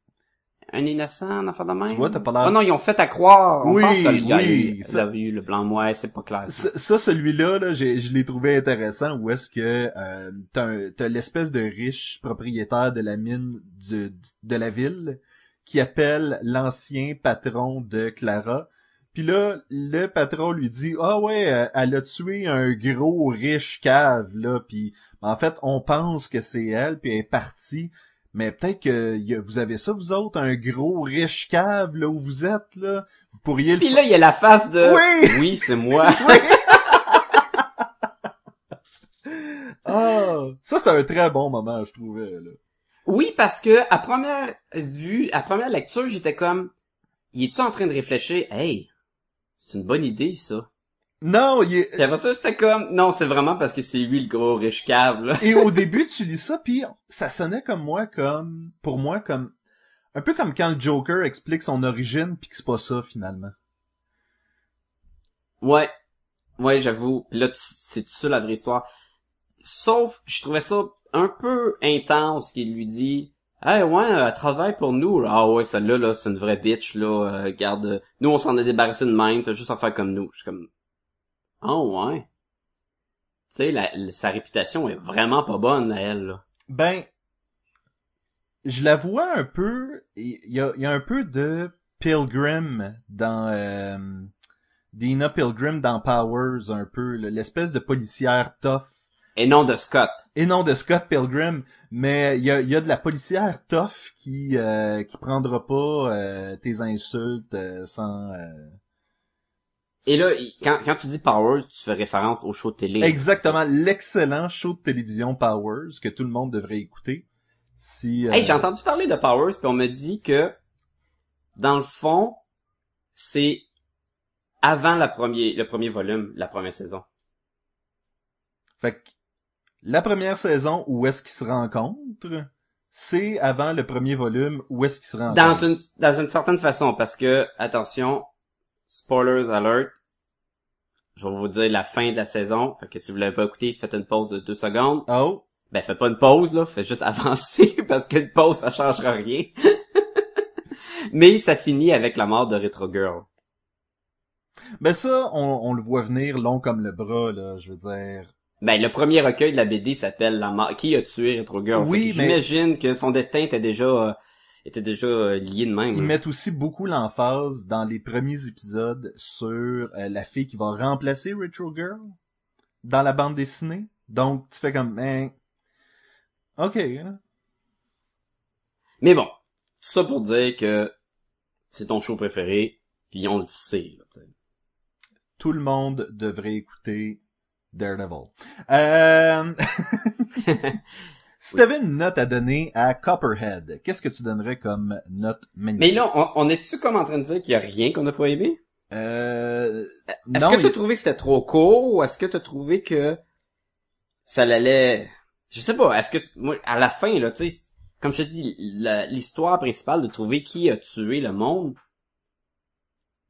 Un innocent, un enfant de même? Tu vois, t'as pas l'air- Oh non, ils ont fait à croire. On Oui, pense oui, ça- il y a eu le blanc ouais, c'est pas clair. ça. Ça, ça, celui-là, là, je l'ai trouvé intéressant où est-ce que euh, t'as, l'espèce de riche propriétaire de la mine du- de la ville qui appelle l'ancien patron de Clara. Puis là, le patron lui dit ah ouais, euh, elle a tué un gros riche cave là. Puis en fait, on pense que c'est elle, puis elle est partie. Mais peut-être que vous avez ça vous autres, un gros riche cave là où vous êtes là. Vous pourriez le Puis là, il y a la face de... Oui! Oui, c'est moi. Ah, ça c'était un très bon moment, je trouvais là. Oui, parce que à première vue, à première lecture, j'étais comme, il est-tu en train de réfléchir, hey, c'est une bonne idée, ça. Non, il est... Après ça, j'étais comme, non, c'est vraiment parce que c'est lui le gros riche là. et au début tu lis ça puis ça sonnait comme moi comme pour moi comme un peu comme quand le Joker explique son origine puis que c'est pas ça finalement. Ouais. Ouais, j'avoue. Là, c'est ça la vraie histoire. Sauf, je trouvais ça un peu intense qu'il lui dit, Hey, ouais, elle travaille pour nous. Ah ouais, celle-là, là, c'est une vraie bitch, là. Euh, regarde, euh, nous, on s'en est débarrassé de même. T'as juste à faire comme nous. Je suis comme, oh ouais. Tu sais, sa réputation est vraiment pas bonne, à elle, là. Ben je la vois un peu il y a, y a un peu de Pilgrim dans euh, Dina Pilgrim dans Powers un peu l'espèce de policière tough Et non de Scott. et non de Scott Pilgrim, mais il y a, y a de la policière tough qui euh, qui prendra pas euh, tes insultes euh, sans euh, Et là, quand, quand tu dis Powers, tu fais référence au show de télé. exactement l'excellent show de télévision Powers que tout le monde devrait écouter. Si euh, Hey, j'ai entendu parler de Powers, puis on me dit que, dans le fond, c'est avant la premier, le premier volume, la première saison. fait que la première saison où est-ce qu'ils se rencontrent, c'est avant le premier volume où est-ce qu'ils se rencontrent. Dans une, dans une certaine façon, parce que, attention, spoilers alert, je vais vous dire la fin de la saison, fait que si vous l'avez pas écouté, faites une pause de deux secondes. Oh, Ben, faites pas une pause, là, faites juste avancer, parce qu'une pause, ça changera rien. Mais ça finit avec la mort de Retro Girl. ben ça, on, on le voit venir long comme le bras là, je veux dire. Ben, le premier recueil de la BD s'appelle La mort. Qui a tué Retro Girl? Oui, mais- J'imagine que son destin était déjà, euh, était déjà euh, lié de même. Ils mettent aussi beaucoup l'emphase dans les premiers épisodes sur euh, la fille qui va remplacer Retro Girl dans la bande dessinée. Donc, tu fais comme, ben, ok. hein. Mais bon, ça pour dire que c'est ton show préféré, puis on le sait. Là. Tout le monde devrait écouter Daredevil. Euh... Si t'avais une note à donner à Copperhead, qu'est-ce que tu donnerais comme note magnifique? Mais là, on, on est-tu comme en train de dire qu'il y a rien qu'on n'a pas aimé? Euh... Est-ce que t'as il- trouvé que c'était trop court ou est-ce que t'as trouvé que ça l'allait... Je sais pas, est-ce que... Moi, à la fin, là, tu sais, comme je te dis, l'histoire principale de trouver qui a tué le monde,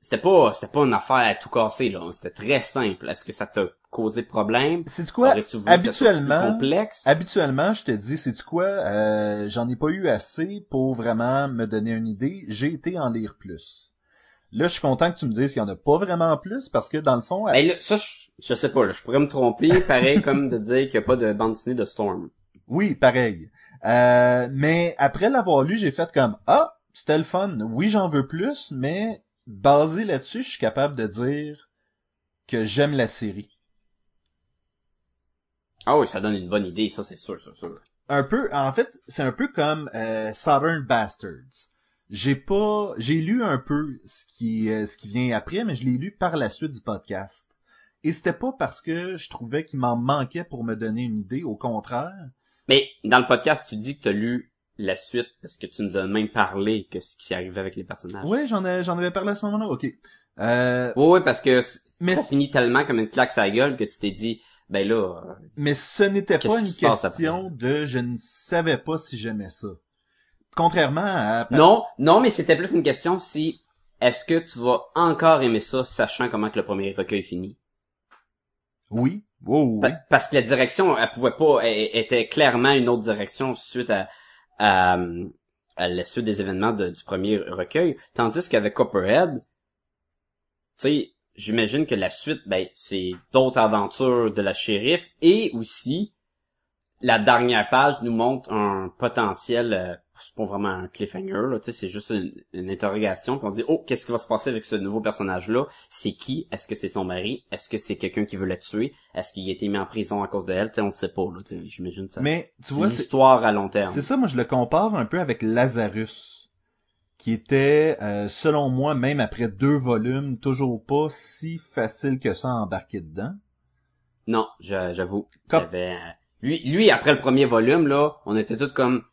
c'était pas c'était pas une affaire à tout casser, là. C'était très simple. Est-ce que ça t'a causé problème? C'est quoi? Habituellement, complexe? habituellement, je te dis, c'est quoi? Euh, j'en ai pas eu assez pour vraiment me donner une idée. J'ai été en lire plus. Là, je suis content que tu me dises qu'il y en a pas vraiment plus parce que dans le fond, Ben là, ça, je, je sais pas, là, je pourrais me tromper, pareil comme de dire qu'il n'y a pas de bande dessinée de Storm. oui, pareil. Euh, mais après l'avoir lu, j'ai fait comme ah, c'était le fun. Oui, j'en veux plus, mais basé là-dessus, je suis capable de dire que j'aime la série. Ah oui, ça donne une bonne idée, ça c'est sûr, c'est sûr. un peu, en fait, c'est un peu comme euh, Southern Bastards. J'ai pas, j'ai lu un peu ce qui, euh, ce qui vient après, mais je l'ai lu par la suite du podcast. Et c'était pas parce que je trouvais qu'il m'en manquait pour me donner une idée, au contraire. Mais dans le podcast, tu dis que tu as lu la suite parce que tu nous as même parlé que ce qui arrivait avec les personnages. Ouais, j'en ai, j'en avais parlé à ce moment-là. Ok. Euh, Oui, oui, parce que Mais- ça finit tellement comme une claque à la gueule que tu t'es dit, ben là, euh, mais ce n'était pas une question de je ne savais pas si j'aimais ça. Contrairement à non, non, mais c'était plus une question si est-ce que tu vas encore aimer ça, sachant comment que le premier recueil finit. oui, oh, oui. Pa- Parce que la direction, elle pouvait pas, elle, elle était clairement une autre direction suite à, à, à la suite des événements du premier recueil. Tandis qu'avec Copperhead, tu sais, j'imagine que la suite, ben, c'est d'autres aventures de la shérif et aussi la dernière page nous montre un potentiel, euh, c'est pas vraiment un cliffhanger, là, tu sais, c'est juste une, une interrogation, puis on se dit, oh, qu'est-ce qui va se passer avec ce nouveau personnage-là? C'est qui? Est-ce que c'est son mari? Est-ce que c'est quelqu'un qui veut la tuer? Est-ce qu'il a été mis en prison à cause de elle? Tu sais, on sait pas, là, tu sais, j'imagine ça. mais tu c'est vois, une histoire à long terme. C'est ça, moi je le compare un peu avec Lazarus, qui était, euh, selon moi, même après deux volumes, toujours pas si facile que ça à embarquer dedans. Non, je- j'avoue. Comme- euh, Lui, lui, après le premier volume, là, on était tous comme,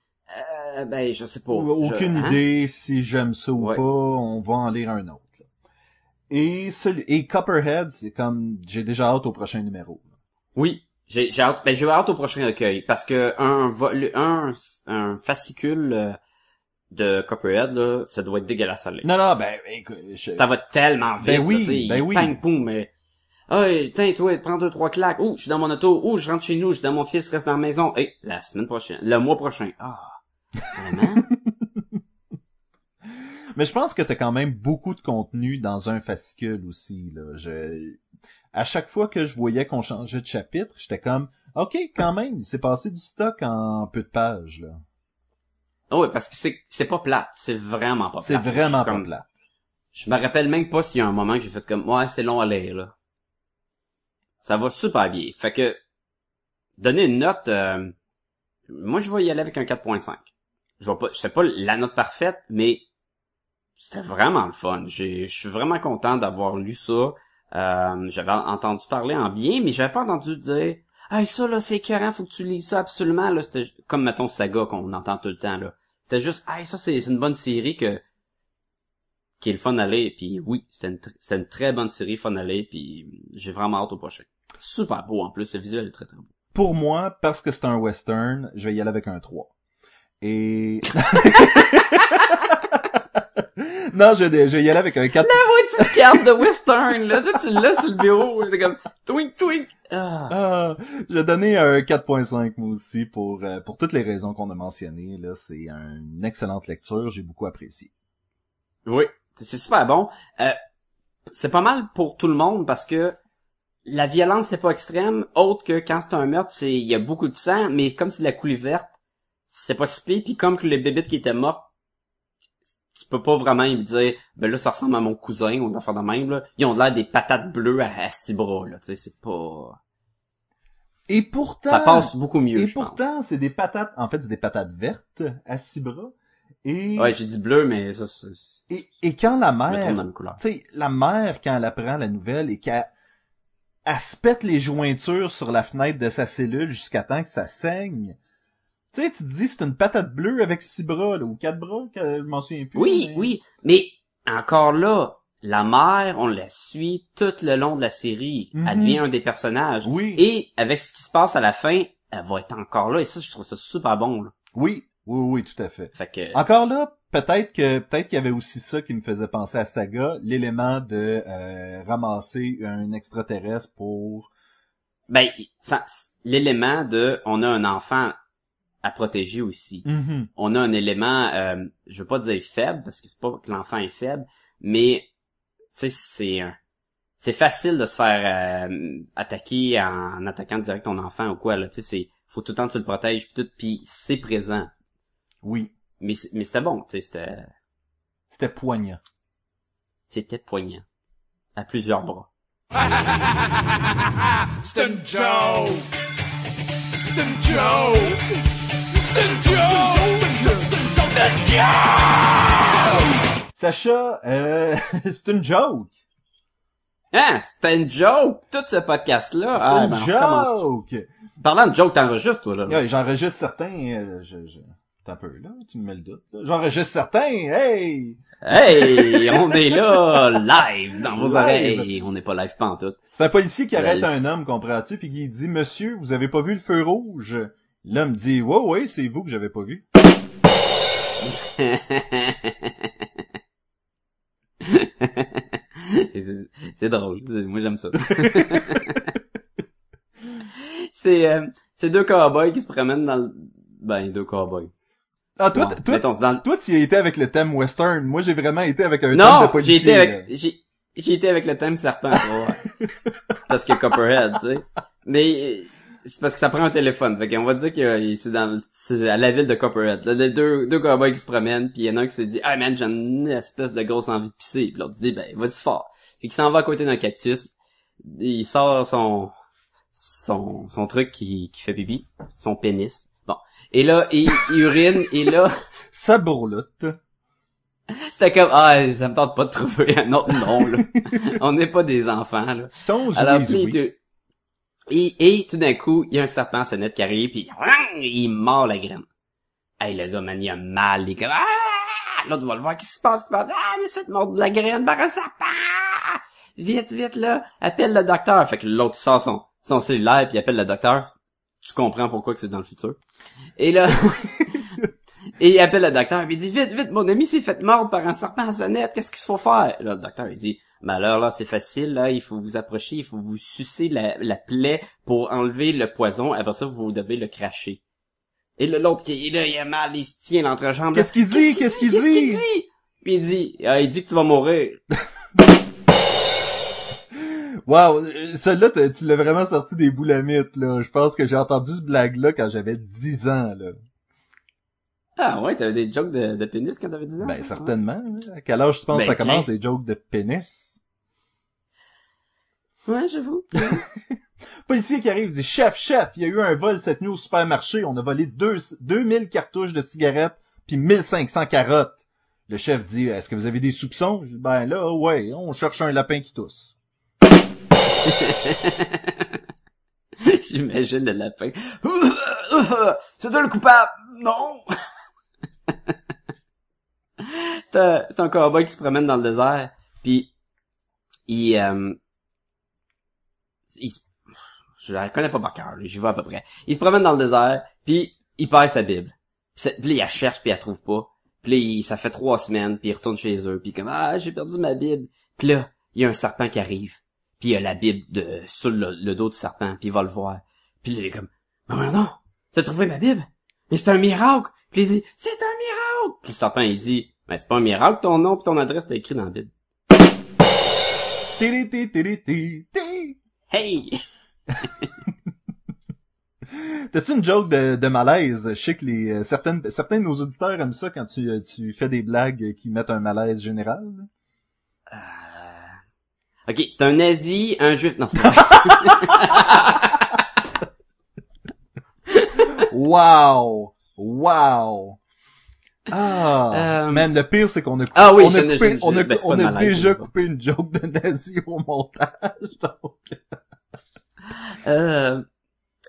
euh, ben, je sais pas. Aucune je- hein? idée si j'aime ça ou Ouais. pas, on va en lire un autre. là. Et, celui, et Copperhead, c'est comme, j'ai déjà hâte au prochain numéro. Oui, j'ai hâte, ben j'ai hâte au prochain recueil parce que un vol, un un fascicule euh, de Copperhead là, ça doit être dégueulasse à lire. Non, non, ben, écoute, je- Ça va tellement vite. Ben oui, sais, ben oui. Pang, poum, mais Hey, tiens, toi, prends deux, trois claques. Ouh, je suis dans mon auto. Ouh, je rentre chez nous. Je suis dans mon fils, reste dans la maison. Hey, la semaine prochaine. Le mois prochain. Ah. Vraiment? Mais je pense que t'as quand même beaucoup de contenu dans un fascicule aussi, là. Je... À chaque fois que je voyais qu'on changeait de chapitre, j'étais comme, OK, quand même, il s'est passé du stock en peu de pages, là. Ah ouais, parce que c'est, c'est pas plate. C'est vraiment pas plate. C'est vraiment pas comme- plat. Je me rappelle même pas s'il y a un moment que j'ai fait comme, ouais, c'est long à lire, là. Ça va super bien. Fait que, donner une note, euh, moi, je vais y aller avec un 4.5. Je vais pas, je fais pas la note parfaite, mais c'était vraiment le fun. Je suis vraiment content d'avoir lu ça. Euh, j'avais entendu parler en bien, mais j'avais pas entendu dire, hey, ça, là, c'est écœurant, faut que tu lis ça absolument, là. C'était comme, mettons, Saga qu'on entend tout le temps, là. C'était juste, hey, ça, c'est une bonne série que, qui est le fun à. Puis oui, c'est une, tr- c'est une très bonne série fun à lire. Puis j'ai vraiment hâte au prochain. Super beau en plus, le visuel est très très beau. Pour moi, parce que c'est un western, je vais y aller avec un 3. Et... non, je, vais- je vais y aller avec un 4. La petite carte de western là, toi tu l'as sur le bureau, c'est comme twink twink. Ah. Ah, je vais donner un 4.5 moi aussi pour euh, pour toutes les raisons qu'on a mentionnées. Là, c'est une excellente lecture, j'ai beaucoup apprécié. Oui, c'est super bon. Euh, c'est pas mal pour tout le monde parce que la violence c'est pas extrême, autre que quand c'est un meurtre, c'est il y a beaucoup de sang, mais comme c'est de la coulée verte, c'est pas si pire, puis comme que les bébites qui étaient mortes, tu peux pas vraiment me dire ben là ça ressemble à mon cousin ou d'enfant de même là, ils ont l'air des patates bleues à, à six bras là, tu sais c'est pas Et pourtant, ça passe beaucoup mieux et je pourtant, c'est des patates. En fait, c'est des patates vertes à six bras. Et Ouais, j'ai dit bleu mais ça c'est et, et quand la mère, tu sais, la mère quand elle apprend la nouvelle et qu'elle elle se pète les jointures sur la fenêtre de sa cellule jusqu'à temps que ça saigne. Tu sais, tu te dis, c'est une patate bleue avec six bras, là, ou quatre bras, je m'en souviens plus. Oui, mais- oui, mais encore là, la mère, on la suit tout le long de la série. Mhm. Elle devient un des personnages. Oui. Et avec ce qui se passe à la fin, elle va être encore là. Et ça, je trouve ça super bon. Là. Oui, oui, oui, tout à fait. Fait que... Encore là, peut-être que peut-être qu'il y avait aussi ça qui me faisait penser à Saga, l'élément de euh, ramasser un extraterrestre pour Ben, l'élément de, on a un enfant à protéger aussi. Mhm. On a un élément, euh, je veux pas dire faible parce que c'est pas que l'enfant est faible, mais tu sais, c'est un- c'est facile de se faire euh, attaquer en, attaquant direct ton enfant ou quoi là. Tu sais, c'est faut tout le temps que tu le protèges puis tout, puis c'est présent. Oui, Mais c'est- mais c'était bon, tu sais, c'était c'était poignant. c'était poignant à plusieurs bras. C'est une joke! C'est une joke! C'est une joke! C'est une joke! Sacha, euh, c'est une joke. Hein, c'était une joke, tout ce podcast-là. C'est Ah, une ben, joke. Parlant de joke, t'enregistres, toi, là. Ouais, J'enregistre certains. Euh, je, je... T'as peu là, tu me mets le doute. là. J'enregistre certains. Hey, Hey, on est là, live, dans vos Live. oreilles. On n'est pas live pantoute. c'est un policier qui arrête un homme, comprends-tu, puis qui dit Monsieur, vous avez pas vu le feu rouge L'homme dit Ouais, ouais, c'est vous que j'avais pas vu. c'est drôle. Moi, j'aime ça. c'est, euh, c'est deux cowboys qui se promènent dans le... Ben, deux cowboys. Ah, toi, Bon, t- toi, mettons, dans toi, tu y as été avec le thème western. Moi, j'ai vraiment été avec un thème de Non, j'ai policier. été avec, j'ai, j'ai été avec le thème serpent, voir. parce que Copperhead, tu sais. Mais, c'est parce que ça prend un téléphone. Fait qu'on va dire que c'est dans, c'est à la ville de Copperhead. Là, les deux, deux cowboys qui se promènent, puis il y en a un qui s'est dit, ah man, j'ai une espèce de grosse envie de pisser. Puis l'autre dit, ben, vas-y fort. Fait qu'il s'en va à côté d'un cactus. Il sort son, son, son truc qui, qui fait pipi. Son pénis. Et là, il, il urine, et là, Sa bourlotte. j'étais comme, ah, ça me tente pas de trouver un autre nom, là. On n'est pas des enfants, là. Son Alors, puis, tu- et, et tout d'un coup, il y a un serpent sonnette qui arrive, puis il mord la graine. Hey, le gars, man, il a mal, il est comme, ah! L'autre va le voir, qu'est-ce qui se passe? Il va dire, ah, mais c'est de mordre de la graine par un serpent! Vite, vite, là, appelle le docteur. Fait que l'autre sort son, son cellulaire, puis il appelle le docteur. Tu comprends pourquoi que c'est dans le futur. Et là, et il appelle le docteur, puis il dit, vite, vite, mon ami s'est fait mordre par un serpent à sonnette, qu'est-ce qu'il faut faire? Là, le docteur, il dit, mais alors là, c'est facile, là, il faut vous approcher, il faut vous sucer la, la plaie pour enlever le poison, après ça, vous devez le cracher. Et là, l'autre qui est là, il a mal, il se tient l'entrejambe. Qu'est-ce qu'il dit? Qu'est-ce qu'il Qu'est-ce dit? qu'il dit? Puis il dit, ah, il dit que tu vas mourir. Wow, euh, celle-là, tu l'as vraiment sorti des boulamites, là. Je pense que j'ai entendu ce blague-là quand j'avais 10 ans, là. Ah ouais, t'avais des jokes de, de pénis quand t'avais 10 ans? Ben, certainement. À quel âge tu penses Ben, que ça commence, quinze. des jokes de pénis? Ouais, j'avoue. Policier qui arrive dit, chef, chef, il y a eu un vol cette nuit au supermarché. On a volé deux, 2000 cartouches de cigarettes puis 1500 carottes. Le chef dit, est-ce que vous avez des soupçons? Ben là, ouais, on cherche un lapin qui tousse. J'imagine le lapin. C'est toi le coupable! Non! c'est un, un cowboy qui se promène dans le désert, puis il, euh, il je la connais pas par cœur, j'y vais à peu près. Il se promène dans le désert, puis il perd sa Bible. Puis, il la cherche, puis il la trouve pas. Puis là, ça fait trois semaines, puis il retourne chez eux, puis comme, ah, j'ai perdu ma Bible. Puis là, il y a un serpent qui arrive. Puis il y a la Bible de, sur le, le dos du serpent, puis il va le voir. Puis là, il est comme, mais non, t'as trouvé ma Bible? Mais c'est un miracle! Puis il dit, c'est un miracle! Puis le serpent, il dit, mais c'est pas un miracle, ton nom pis ton adresse, t'as écrit dans la Bible. Hey! T'as-tu une joke de, de malaise? Je sais que les, euh, certaines, certains de nos auditeurs aiment ça quand tu, euh, tu fais des blagues qui mettent un malaise général. Euh... Ok, c'est un nazi, un juif, non, c'est pas vrai. Wow! Wow! Ah! Euh, Man, le pire, c'est qu'on a, coupé- Ah oui, on a, je- je- on ben, on déjà coupé une joke de nazi au montage, donc. Euh,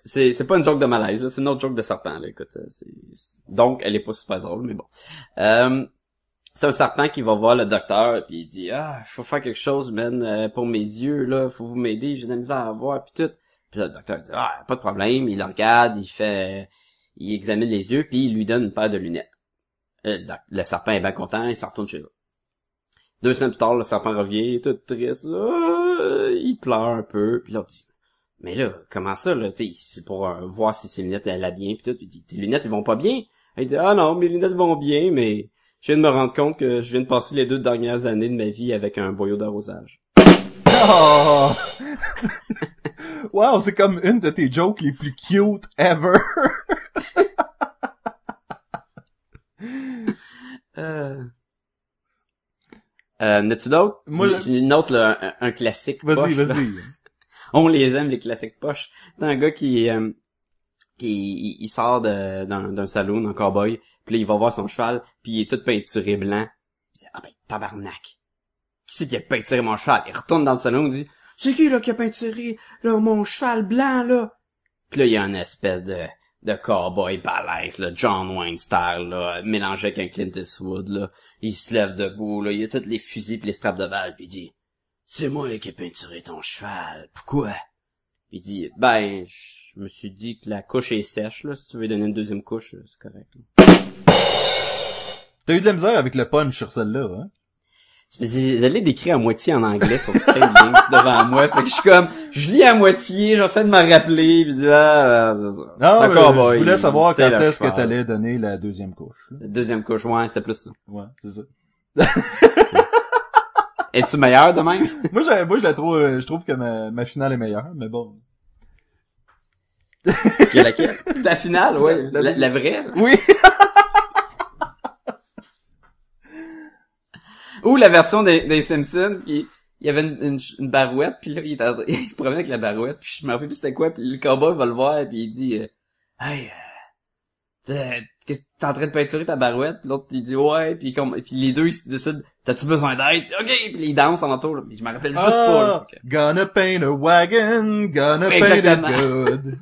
c'est c'est pas une joke de malaise, là, c'est une autre joke de serpent, là, écoute. Donc, elle est pas super drôle, mais bon. Euh, c'est un serpent qui va voir le docteur, puis il dit, ah, faut faire quelque chose, man, euh, pour mes yeux, là, faut vous m'aider, j'ai de la misère à voir, puis tout. Puis le docteur dit, ah, pas de problème, il regarde, il fait, il examine les yeux, puis il lui donne une paire de lunettes. Euh, Le, serpent est bien content, il s'en retourne chez eux. Deux semaines plus tard, le serpent revient, tout triste, Ah, il pleure un peu, puis on dit, mais là, comment ça, là, tu c'est pour euh, voir si ses lunettes allaient bien, puis tout, puis il dit, tes lunettes, elles vont pas bien? Il dit, ah non, mes lunettes vont bien, mais je viens de me rendre compte que je viens de passer les deux dernières années de ma vie avec un boyau d'arrosage. Oh! wow, c'est comme une de tes jokes les plus cute ever. Euh... Euh, n'as-tu d'autres? Moi, J'ai- une autre, là, un, un classique Vas-y, vas-y. On les aime, les classiques poches. C'est un gars qui, euh, qui il, il sort d'un saloon en cowboy, puis là, il va voir son cheval, puis il est tout peinturé blanc. Il dit, ah ben, tabarnak. Qui c'est qui a peinturé mon cheval? Il retourne dans le salon, il dit, c'est qui, là, qui a peinturé, là, mon cheval blanc, là? Puis là, il y a une espèce de, de cowboy balèze, là, John Wayne là, mélangé avec un Clint Eastwood, là. Il se lève debout, là, il a tous les fusils pis les straps de balles, puis il dit, c'est moi qui ai peinturé ton cheval. Pourquoi? Il dit, ben, me suis dit que la couche est sèche, là. Si tu veux donner une deuxième couche, c'est correct. là. T'as eu de la misère avec le punch sur celle-là, hein? Je l'ai décrit à moitié en anglais sur plein de devant moi. Fait que je suis comme, je lis à moitié, j'essaie de m'en rappeler, pis je dis, ah, ah. Non, mais boy, je voulais savoir quand est-ce que t'allais donner la deuxième couche. La Deuxième couche, ouais, c'était plus ça. Ouais, c'est ça. Es-tu meilleur de même? moi, je, moi, je la trouve, euh, je trouve que ma, ma finale est meilleure, mais bon. Que laquelle? La finale, ouais. La- La, vraie. Oui! Ou la version des, des Simpsons, qui il y avait une, une, une barouette, puis là, il, était il se promenait avec la barouette, puis je me rappelle plus c'était quoi, puis le cowboy va le voir, puis il dit euh, Hey, euh, t'es- en train de peinturer ta barouette? L'autre, il dit Ouais, puis comme, puis les deux, ils se décident T'as-tu besoin d'aide? Ok, puis ils dansent en entour, là. Puis je me rappelle juste pas, là. Ah, Gonna paint a wagon, gonna paint it good.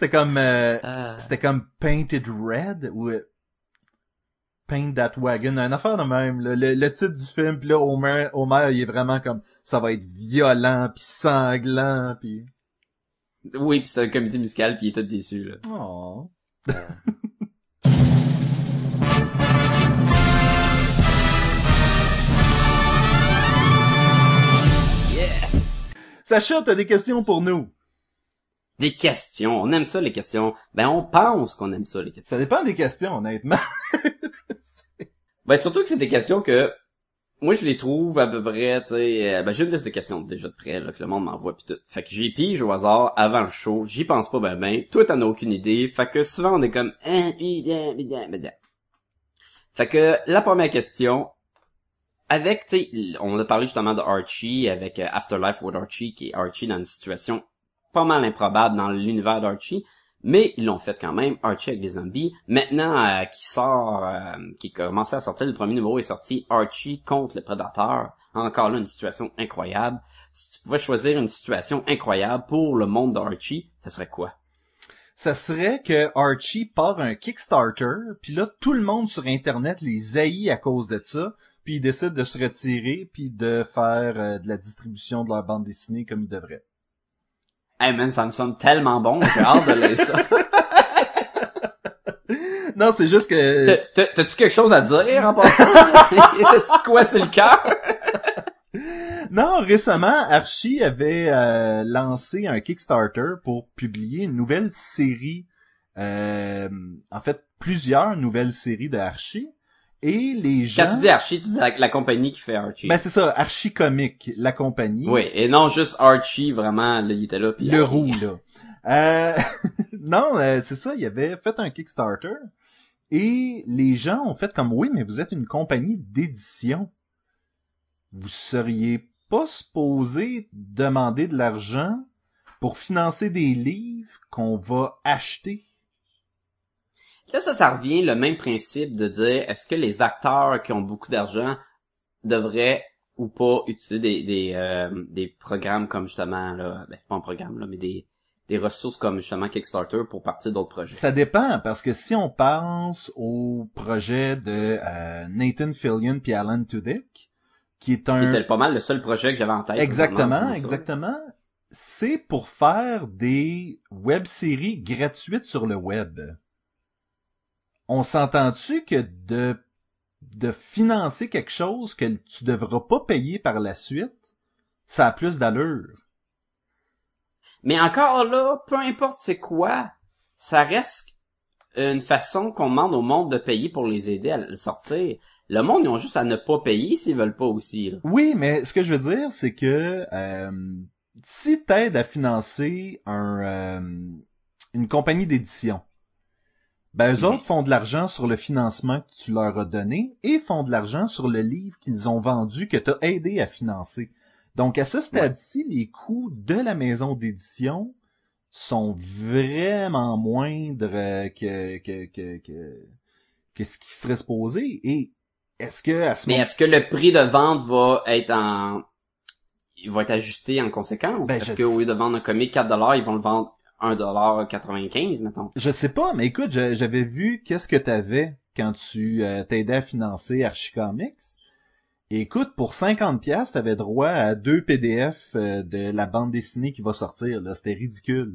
C'était comme, euh, Euh, c'était comme Painted Red ou Paint That Wagon, une affaire de même. là. Le, le titre du film, puis là, Homer, Homer, il est vraiment comme, ça va être violent, puis sanglant, puis... oui, puis c'est une comédie musicale, puis il est tout déçu, là. Oh. Yes! Sacha, t'as des questions pour nous? Des questions, on aime ça, les questions. Ben, on pense qu'on aime ça, les questions. Ça dépend des questions, honnêtement. Ben surtout que c'est des questions que moi je les trouve à peu près, tu sais, euh, ben j'ai une liste de questions déjà de près là que le monde m'envoie puis tout. Fait que j'ai pige au hasard avant le show, j'y pense pas ben ben, toi t'en as aucune idée, fait que souvent on est comme hein. Fait que la première question avec tu sais, on a parlé justement de Archie avec euh, Afterlife with Archie qui est Archie dans une situation pas mal improbable dans l'univers d'Archie. Mais ils l'ont fait quand même, Archie avec des zombies. Maintenant, euh, qui sort, euh, qui commençait à sortir, le premier numéro est sorti, Archie contre le Prédateur. Encore là, une situation incroyable. Si tu pouvais choisir une situation incroyable pour le monde d'Archie, ça serait quoi? ça serait que Archie part un Kickstarter, puis là, tout le monde sur Internet les haït à cause de ça, puis ils décident de se retirer, puis de faire euh, de la distribution de leur bande dessinée comme ils devraient. Hey man, ça me sonne tellement bon, j'ai hâte de lire ça. non, c'est juste que... T'as- t'as- T'as-tu quelque chose à dire en passant? T'as-tu quoi sur le cœur? Non, récemment, Archie avait euh, lancé un Kickstarter pour publier une nouvelle série, euh, en fait, plusieurs nouvelles séries de Archie, et les gens... Quand tu dis Archie, tu dis la, la compagnie qui fait Archie. Ben c'est ça, Archie Comic, la compagnie. oui, et non juste Archie, vraiment, là, il était là. Puis le roux, là. Euh, non, euh, c'est ça, il avait fait un Kickstarter et les gens ont fait comme oui, mais vous êtes une compagnie d'édition. Vous seriez pas supposé demander de l'argent pour financer des livres qu'on va acheter. Là, ça, ça revient le même principe de dire est-ce que les acteurs qui ont beaucoup d'argent devraient ou pas utiliser des des, euh, des programmes comme justement là, ben, pas un programme là, mais des des ressources comme justement Kickstarter pour partir d'autres projets? Ça dépend, parce que si on pense au projet de euh, Nathan Fillion puis Alan Tudyk, qui est un... Qui était pas mal le seul projet que j'avais en tête. Exactement, exactement. C'est pour faire des web-séries gratuites sur le web. On s'entend-tu que de, de financer quelque chose que tu devras pas payer par la suite, ça a plus d'allure? Mais encore là, peu importe c'est quoi, ça reste une façon qu'on demande au monde de payer pour les aider à le sortir. Le monde, ils ont juste à ne pas payer s'ils veulent pas aussi. Là. Oui, mais ce que je veux dire, c'est que euh, si t'aides à financer un, euh, une compagnie d'édition, ben eux Mhm. autres font de l'argent sur le financement que tu leur as donné et font de l'argent sur le livre qu'ils ont vendu que t'as aidé à financer. Donc à ce stade-ci, les coûts de la maison d'édition sont vraiment moindres euh, que, que, que, que, que ce qui serait supposé. Et est-ce que à ce Mais moment est-ce que le prix de vente va être en... Il va être ajusté en conséquence? Ben, est-ce je qu'au sais- lieu de vendre un comic 4$, ils vont le vendre 1$95$, mettons? Je sais pas, mais écoute, j'avais vu qu'est-ce que t'avais quand tu euh, t'aidais à financer Archicomics. Et écoute, pour 50 pièces, t'avais droit à deux PDF euh, de la bande dessinée qui va sortir. Là, c'était ridicule.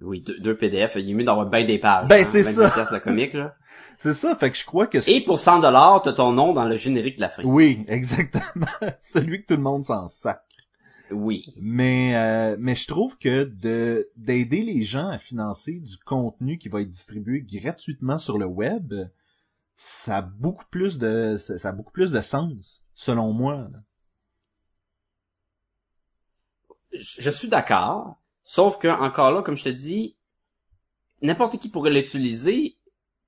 Oui, deux, deux PDF, il est mieux d'avoir bien des pages. Ben, hein, c'est 25 ça. comic, là. C'est ça, fait que je crois que Et pour 1$, t'as ton nom dans le générique de la fin. oui, exactement, celui que tout le monde s'en sac. Oui. Mais euh, mais je trouve que de d'aider les gens à financer du contenu qui va être distribué gratuitement sur le web, ça a beaucoup plus de ça ça a beaucoup plus de sens selon moi. je suis d'accord. Sauf que, encore là, comme je te dis, n'importe qui pourrait l'utiliser.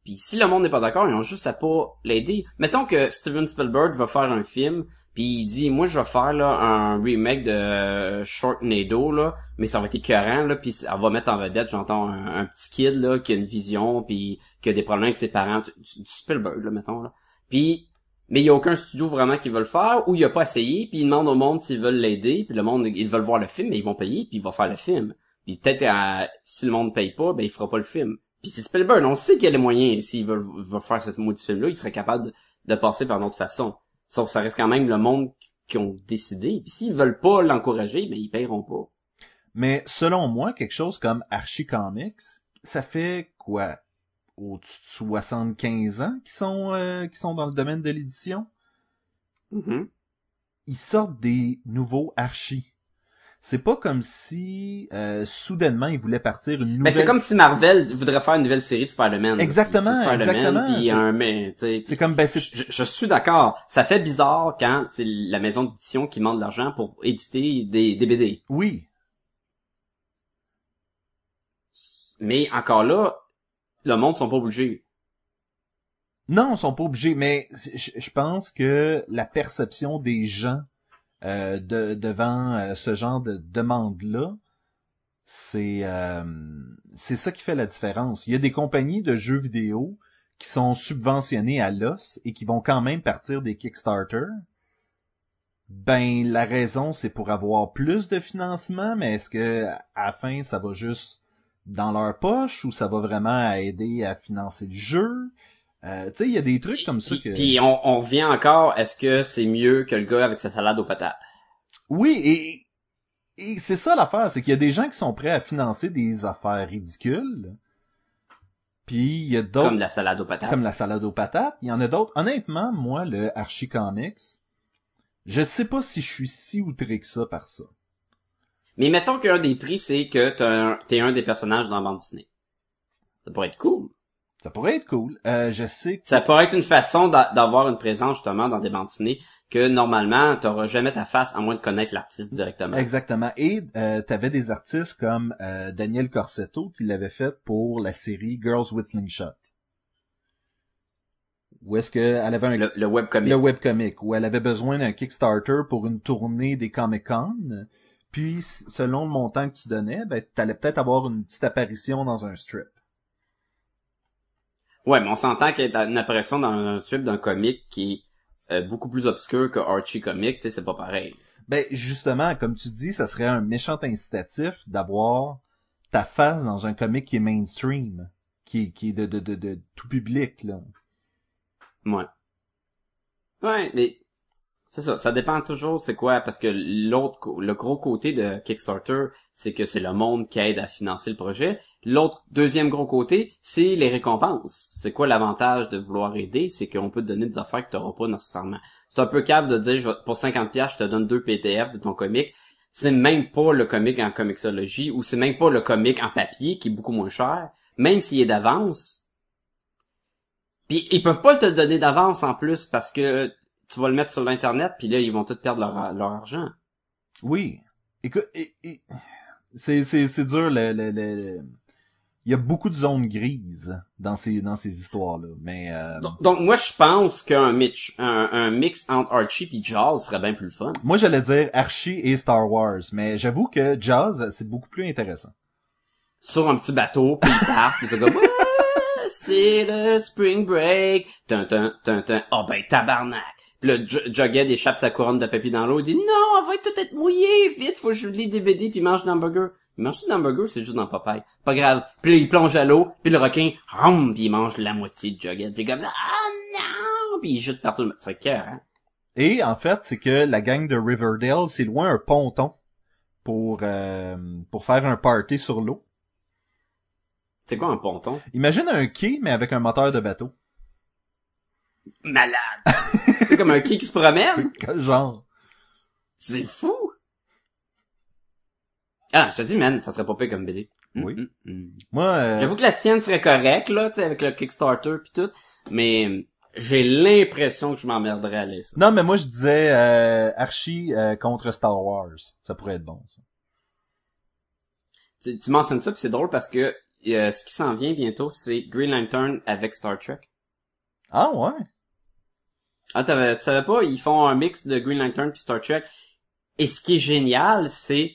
Puis si le monde n'est pas d'accord, ils ont juste à pas l'aider. Mettons que Steven Spielberg va faire un film, puis il dit, moi je vais faire là un remake de Sharknado là, mais ça va être écœurant là, puis elle va mettre en vedette, j'entends un, petit kid là qui a une vision, puis qui a des problèmes avec ses parents, du, Spielberg là, mettons là. Puis mais il y a aucun studio vraiment qui veut le faire ou il a pas essayé puis il demande au monde s'ils veulent l'aider puis le monde ils veulent voir le film mais ils vont payer puis il va faire le film. Puis peut-être euh, si le monde paye pas ben il fera pas le film. Puis c'est Spielberg on sait qu'il y a les moyens s'il veut, faire ce maudit film là il serait capable de, de passer par d'autres façons sauf que ça reste quand même le monde qui ont décidé puis s'ils veulent pas l'encourager ben ils paieront pas Mais selon moi, quelque chose comme Archie Comics, ça fait quoi? Au-dessus de 75 ans qui sont euh, qui sont dans le domaine de l'édition? Mhm. Ils sortent des nouveaux Archie. C'est pas comme si euh, soudainement ils voulaient partir une Ben, nouvelle. c'est comme si Marvel voudrait faire une nouvelle série de Spider-Man. Exactement, Spider-Man, exactement. Puis un, mais, C'est comme ben c'est je, je suis d'accord. Ça fait bizarre quand c'est la maison d'édition qui demande de l'argent pour éditer des, des BD. oui. Mais encore là, le monde sont pas obligés. Non, ils sont pas obligés, mais je je pense que la perception des gens euh, de, devant euh, ce genre de demande-là, c'est euh, c'est ça qui fait la différence. Il y a des compagnies de jeux vidéo qui sont subventionnées à l'os et qui vont quand même partir des Kickstarter. Ben la raison c'est pour avoir plus de financement, mais est-ce que à la fin ça va juste dans leur poche ou ça va vraiment aider à financer le jeu? Euh, tu sais, il y a des trucs comme ça que... puis on, on revient encore, est-ce que c'est mieux que le gars avec sa salade aux patates? Oui, et, et c'est ça l'affaire, c'est qu'il y a des gens qui sont prêts à financer des affaires ridicules. Puis il y a d'autres Comme la salade aux patates. comme la salade aux patates. Il y en a d'autres. Honnêtement, moi, le Archie Comics, je sais pas si je suis si outré que ça par ça. Mais mettons qu'un des prix, c'est que t'es un, un des personnages dans la bande dessinée. Ça pourrait être cool. Ça pourrait être cool. Euh, je sais que... Ça pourrait être une façon d'a- d'avoir une présence justement dans des bandes dessinées que normalement t'auras jamais ta face à moins de connaître l'artiste directement. Exactement. Et euh, t'avais des artistes comme euh, Daniel Corsetto qui l'avait fait pour la série Girls with Slingshot. Où est-ce qu'elle avait un Le, le webcomic. le webcomic, où elle avait besoin d'un Kickstarter pour une tournée des Comic-Con. Puis, selon le montant que tu donnais, ben, t'allais peut-être avoir une petite apparition dans un strip. Ouais, mais on s'entend qu'il y a une apparition dans un strip d'un comic qui est euh, beaucoup plus obscur que Archie Comic, tu sais, c'est pas pareil. Ben, justement, comme tu dis, ça serait un méchant incitatif d'avoir ta face dans un comic qui est mainstream, qui, qui est de, de, de, de tout public, là. Ouais. Ouais, mais c'est ça, ça dépend toujours c'est quoi, parce que l'autre, le gros côté de Kickstarter, c'est que c'est le monde qui aide à financer le projet. L'autre, deuxième gros côté, c'est les récompenses. C'est quoi l'avantage de vouloir aider? C'est qu'on peut te donner des affaires que t'auras pas nécessairement. C'est un peu cave de dire, pour 50 pièces, je te donne deux PDF de ton comic. C'est même pas le comic en comicsologie, ou c'est même pas le comic en papier, qui est beaucoup moins cher. Même s'il est d'avance, puis ils peuvent pas te donner d'avance en plus parce que tu vas le mettre sur l'internet puis là ils vont tous perdre leur, leur argent. Oui. Écoute, et- et- c'est, c'est, c'est dur, le, le, le- il y a beaucoup de zones grises dans ces, dans ces histoires-là, mais, euh, Donc, donc, moi je pense qu'un mix, un, un mix entre Archie puis Jaws serait bien plus le fun. moi j'allais dire Archie et Star Wars, mais j'avoue que Jazz, c'est beaucoup plus intéressant. Sur un petit bateau puis ils partent puis c'est comme c'est le spring break. Tum tum tum tum. Oh ben tabarnak. Puis là J- Jughead échappe sa couronne de papier dans l'eau, il dit non, elle va tout être mouillée, vite, faut que je lis des BD puis mange l'hamburger. Il mange tout l'hamburger, c'est juste dans Popeye. Pas grave. Puis là, il plonge à l'eau, puis le requin, rum, puis il mange la moitié de Jughead. Puis comme, ah non! Puis il jette partout. C'est cœur, hein? Et en fait, c'est que la gang de Riverdale, c'est loin un ponton pour, euh, pour faire un party sur l'eau. C'est quoi un ponton? Imagine un quai, mais avec un moteur de bateau. Malade! c'est comme un qui qui se promène? Quel genre? C'est fou! Ah, je te dis, man, ça serait pas pire comme BD. Mm, Oui. mm, mm. Moi, euh, J'avoue que la tienne serait correcte, là, tu sais, avec le Kickstarter pis tout, mais j'ai l'impression que je m'emmerderais à lire ça. non, mais moi je disais euh, Archie euh, contre Star Wars. Ça pourrait être bon, ça. Tu, tu mentionnes ça pis c'est drôle parce que euh, ce qui s'en vient bientôt, c'est Green Lantern avec Star Trek. Ah ouais? Ah, t'avais- tu savais pas, ils font un mix de Green Lantern puis Star Trek. Et ce qui est génial, c'est,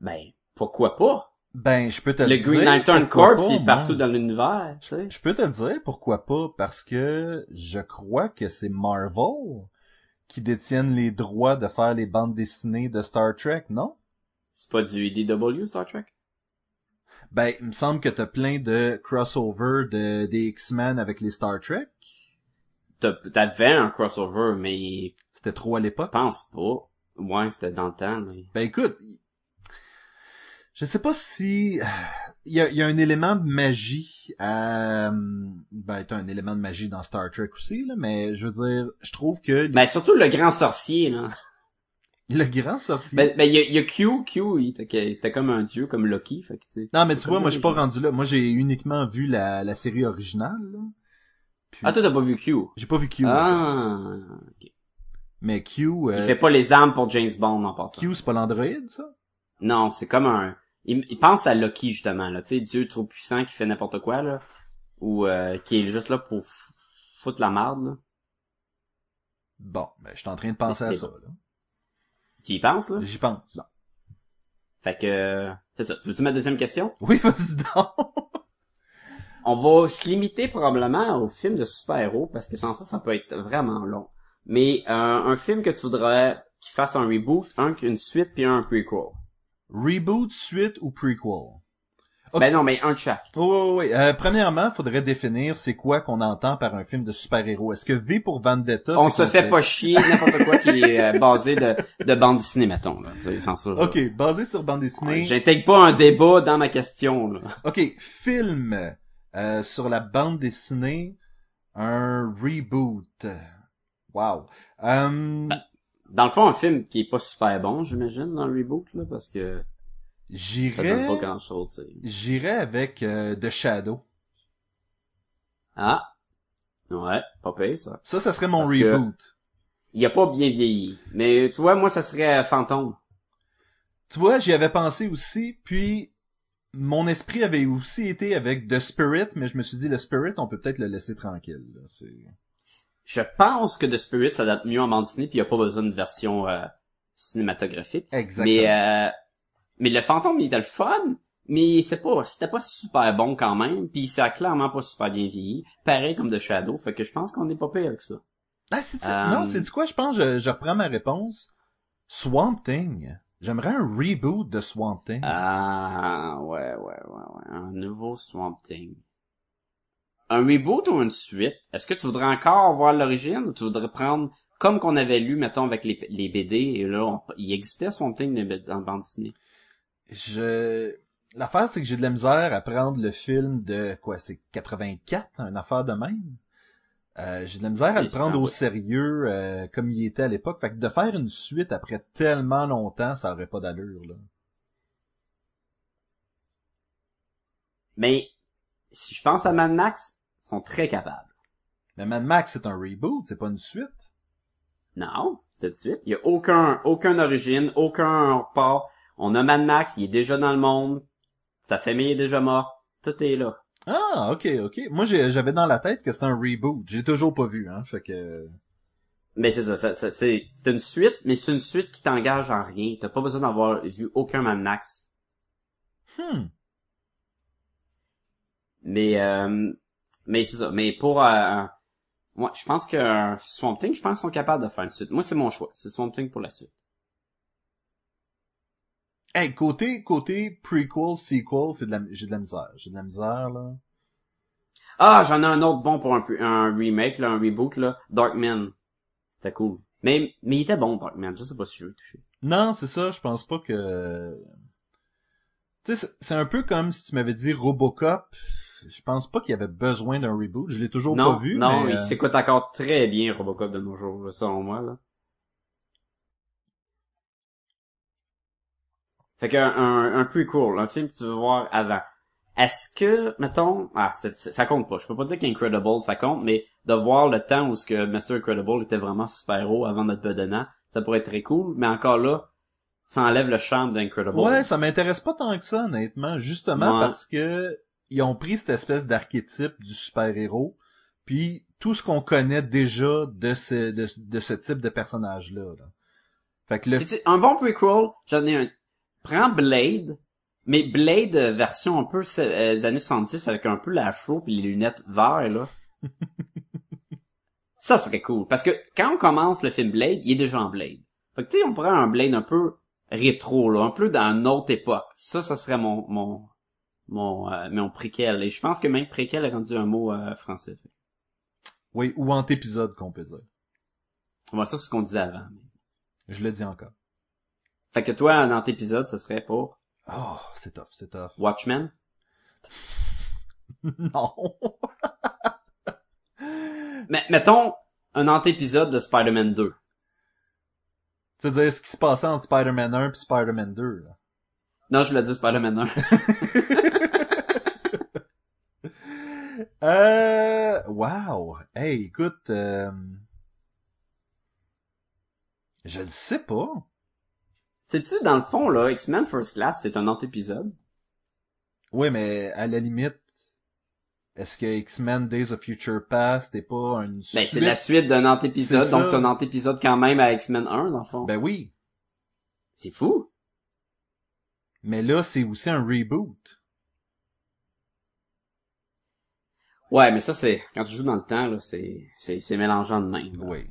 ben, pourquoi pas? Ben, je peux te Le le dire. Green Lantern Corps, pas, il est partout dans l'univers, tu sais. Je peux te le dire pourquoi pas, parce que je crois que c'est Marvel qui détiennent les droits de faire les bandes dessinées de Star Trek, non? C'est pas du IDW, Star Trek? Ben, il me semble que t'as plein de crossover de, des X-Men avec les Star Trek. T'as- T'avais un crossover, mais C'était trop à je l'époque. pense pas. Ouais, c'était dans le temps, mais... Ben écoute, je sais pas si il y a, il y a un élément de magie à ben t'as un élément de magie dans Star Trek aussi là, mais je veux dire, je trouve que les- Ben, surtout le grand sorcier, là. le grand sorcier. Ben, ben, il y a, il y a Q, Q, il était, comme un dieu, comme Loki, fait que c'est- non mais tu vois, moi je suis pas rendu là. Moi j'ai uniquement vu la, la série originale. Là. Puis- Ah, toi, t'as pas vu Q? J'ai pas vu Q. Ah, ok. Mais Q, euh, Il fait pas les armes pour James Bond, en passant. Q c'est pas l'androïde ça? Non, c'est comme un... Il, il pense à Loki, justement, là. Tu sais, dieu trop puissant qui fait n'importe quoi, là. Ou euh, qui est juste là pour foutre la marde, là. Bon, ben je suis en train de penser à ça bon. là. Tu y penses, là? J'y pense. Fait que... C'est ça. Tu veux-tu ma deuxième question? Oui, vas-y donc. On va se limiter probablement aux films de super-héros, parce que sans ça, ça peut être vraiment long. Mais euh, un film que tu voudrais qu'il fasse un reboot, un une suite, puis un prequel. Reboot, suite ou prequel? Ben non, mais un de chaque. Oui, oui, oui. Euh, premièrement, faudrait définir c'est quoi qu'on entend par un film de super-héros. Est-ce que V pour Vendetta, On se fait pas chier n'importe quoi qui est euh, basé de, de bande dessinée, mettons. Là. C'est sans ça. là. Ok, basé sur bande dessinée. Ouais, J'intègre pas un débat dans ma question. Là. Ok, film euh, sur la bande dessinée, un reboot. Wow. Euh, Dans le fond, un film qui est pas super bon, j'imagine, dans le reboot, là, parce que j'irais, pas grand chose. tu sais. j'irais avec euh, The Shadow. Ah. Ouais, pas pire, ça. Ça, ça serait mon Parce reboot. Il a pas bien vieilli. Mais tu vois, moi, ça serait euh, Fantôme. Tu vois, j'y avais pensé aussi, puis mon esprit avait aussi été avec The Spirit, mais je me suis dit, le Spirit, on peut peut-être le laisser tranquille. là. Je pense que The Spirit s'adapte mieux en bande dessinée, puis il y a pas besoin de version euh, cinématographique. Exactement. Mais euh, mais le fantôme il était le fun, mais c'est pas c'était pas super bon quand même, puis ça a clairement pas super bien vieilli, pareil comme The Shadow, fait que je pense qu'on est pas pire avec ça. Ah, c'est Euh, Non, c'est du quoi, je pense, je, je reprends ma réponse. Swamp Thing. J'aimerais un reboot de Swamp Thing. Ah, ouais, ouais, ouais, ouais. Un nouveau Swamp Thing. Un reboot ou une suite? Est-ce que tu voudrais encore voir l'origine ou tu voudrais prendre comme qu'on avait lu, mettons, avec les, les BD, et là, on- il existait Swamp Thing dans bande dessinée? Je... L'affaire, c'est que j'ai de la misère à prendre le film de, quoi, c'est 84, une affaire de même? Euh, j'ai de la misère à le prendre au ouais. sérieux euh, comme il était à l'époque. Fait que de faire une suite après tellement longtemps, ça aurait pas d'allure, là. Mais, si je pense à Mad Max, sont très capables. Mais Mad Max, c'est un reboot, c'est pas une suite. Non, c'est de suite. Il y a aucun, aucun origine, aucun report. On a Mad Max, il est déjà dans le monde. Sa famille est déjà morte. Tout est là. Ah, ok, ok. Moi, j'avais dans la tête que c'était un reboot. J'ai toujours pas vu, hein. Fait que... Mais c'est ça, ça- ça- c'est c'est une suite, mais c'est une suite qui t'engage en rien. T'as pas besoin d'avoir vu aucun Mad Max. Hmm. Mais euh, mais c'est ça. Mais pour euh, moi, je pense que Swamp Thing, je pense qu'ils sont capables de faire une suite. Moi, c'est mon choix. C'est Swamp Thing pour la suite. Hey, côté, côté prequel, sequel, c'est de la, j'ai de la misère. J'ai de la misère, là. Ah, j'en ai un autre bon pour un, un remake, là, un reboot, là. Darkman. C'était cool. Mais, mais il était bon, Darkman. Je sais pas si je veux le toucher. Non, c'est ça, je pense pas que... Tu sais, c'est un peu comme si tu m'avais dit Robocop. Je pense pas qu'il y avait besoin d'un reboot. Je l'ai toujours non, pas vu, non, mais... il euh, s'écoute encore très bien, Robocop, de nos jours, selon moi, là. Fait qu'un un, un prequel, un film que tu veux voir avant. Est-ce que, mettons, ah, ça compte pas. Je peux pas dire qu'Incredible, ça compte, mais de voir le temps où ce que Mr. Incredible était vraiment super-héros avant notre bedonnant, ça pourrait être très cool, mais encore là, ça enlève le charme d'Incredible. Ouais, ça m'intéresse pas tant que ça, honnêtement. Justement Ouais. parce que ils ont pris cette espèce d'archétype du super-héros, puis tout ce qu'on connaît déjà de ce, de, ce type de personnage-là. là. Fait que le... Un bon prequel, j'en ai un. Prends Blade, mais Blade euh, version un peu euh, des années 70 avec un peu l'afro puis les lunettes vertes, là. ça serait cool. Parce que quand on commence le film Blade, il est déjà en Blade. Fait que tu sais, on prend un Blade un peu rétro, là, un peu dans une autre époque. Ça, ça serait mon mon mon euh, mon préquel. Et je pense que même préquel a rendu un mot euh, français. Oui, ou antépisode qu'on peut dire. Bon, ça c'est ce qu'on disait avant. Je le dis encore. Fait que toi, dans tes épisode, ça serait pour Oh, c'est tough, c'est tough. Watchmen? non. Mais mettons un antépisode de Spider-Man 2. Tu veux dire ce qui se passait entre Spider-Man 1 et Spider-Man 2, là? Non, je l'ai dit Spider-Man 1. Euh, wow. Hey, écoute, euh... je le sais pas. Sais-tu, dans le fond, là, X-Men First Class, c'est un antépisode. Oui, mais à la limite, est-ce que X-Men Days of Future Past n'est pas une Ben, suite? c'est la suite d'un antépisode, donc c'est un antépisode quand même à X-Men 1, dans le fond. Ben oui. C'est fou. Mais là, c'est aussi un reboot. Ouais, mais ça, c'est, quand tu joues dans le temps, là, c'est, c'est, c'est mélangeant de même. là. Oui.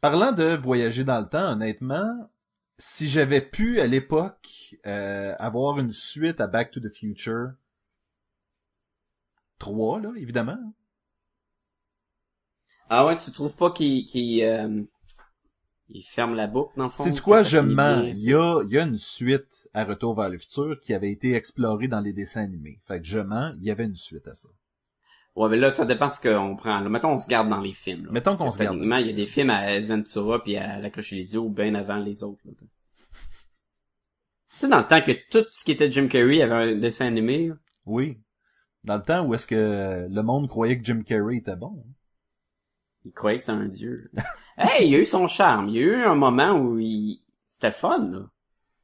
Parlant de voyager dans le temps, honnêtement, si j'avais pu à l'époque euh, avoir une suite à Back to the Future 3, là, évidemment. Ah ouais, tu trouves pas qu'il, qu'il, euh, il ferme la boucle, dans le fond? C'est quoi, je mens. Il y a, il y a une suite à Retour vers le futur qui avait été explorée dans les dessins animés. Fait que je mens, il y avait une suite à ça. Ouais, mais là, ça dépend ce qu'on prend. Là, mettons, on se garde dans les films. Là, Mettons qu'on se garde. il y a des films à Ventura puis à La Cloche et l'Idiot bien avant les autres. là. Tu sais, dans le temps que tout ce qui était Jim Carrey avait un dessin animé, là, Oui. Dans le temps où est-ce que le monde croyait que Jim Carrey était bon. Il croyait que c'était un dieu. hey, il y a eu son charme. Il y a eu un moment où il... c'était fun, là.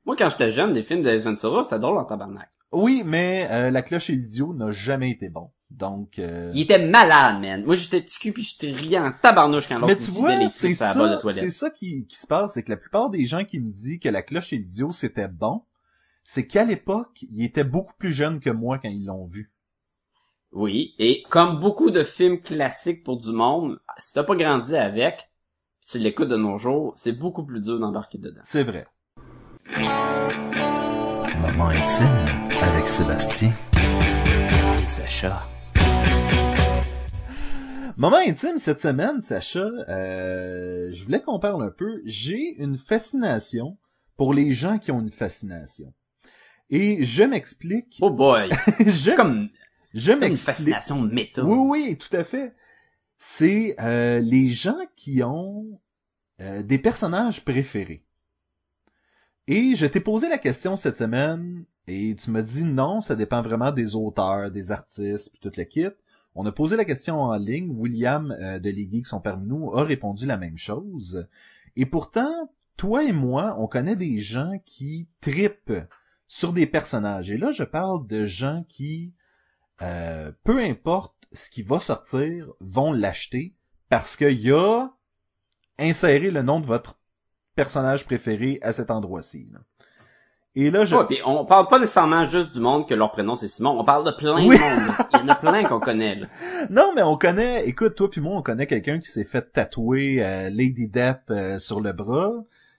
Moi, quand j'étais jeune, des films d'Ace Ventura, c'était drôle en tabarnak. Oui, mais euh, La Cloche et l'idiot n'a jamais été bon. Donc, euh, Il était malade, man. Moi, j'étais petit cul pis j'étais riant en tabarnouche quand l'autre mais tu vois, c'est de ça, toilette. c'est ça qui, qui se passe, c'est que la plupart des gens qui me disent que La Cloche et l'idiot c'était bon, c'est qu'à l'époque, ils étaient beaucoup plus jeunes que moi quand ils l'ont vu. Oui, et comme beaucoup de films classiques pour du monde, si t'as pas grandi avec, Si tu l'écoutes de nos jours, c'est beaucoup plus dur d'embarquer dedans. C'est vrai. Moment intime avec Sébastien. Et Sacha. Moment intime cette semaine, Sacha, euh, je voulais qu'on parle un peu. J'ai une fascination pour les gens qui ont une fascination. Et je m'explique. Oh boy! je comme, je une fascination méta. Oui, oui, tout à fait. C'est euh, les gens qui ont euh, des personnages préférés. Et je t'ai posé la question cette semaine et tu m'as dit non, ça dépend vraiment des auteurs, des artistes, puis toute la kit. On a posé la question en ligne. William euh, de Les Geeks sont parmi nous a répondu la même chose. Et pourtant, toi et moi, on connaît des gens qui tripent sur des personnages. Et là, je parle de gens qui, euh, peu importe ce qui va sortir, vont l'acheter parce qu'il y a inséré le nom de votre personnage préféré à cet endroit-ci. Et là, je... Ouais, puis on parle pas nécessairement juste du monde que leur prénom c'est Simon, on parle de plein Oui. de monde. Il y en a plein qu'on connaît, là. Non, mais on connaît, écoute, toi puis moi, on connaît quelqu'un qui s'est fait tatouer euh, Lady Death euh, sur le bras.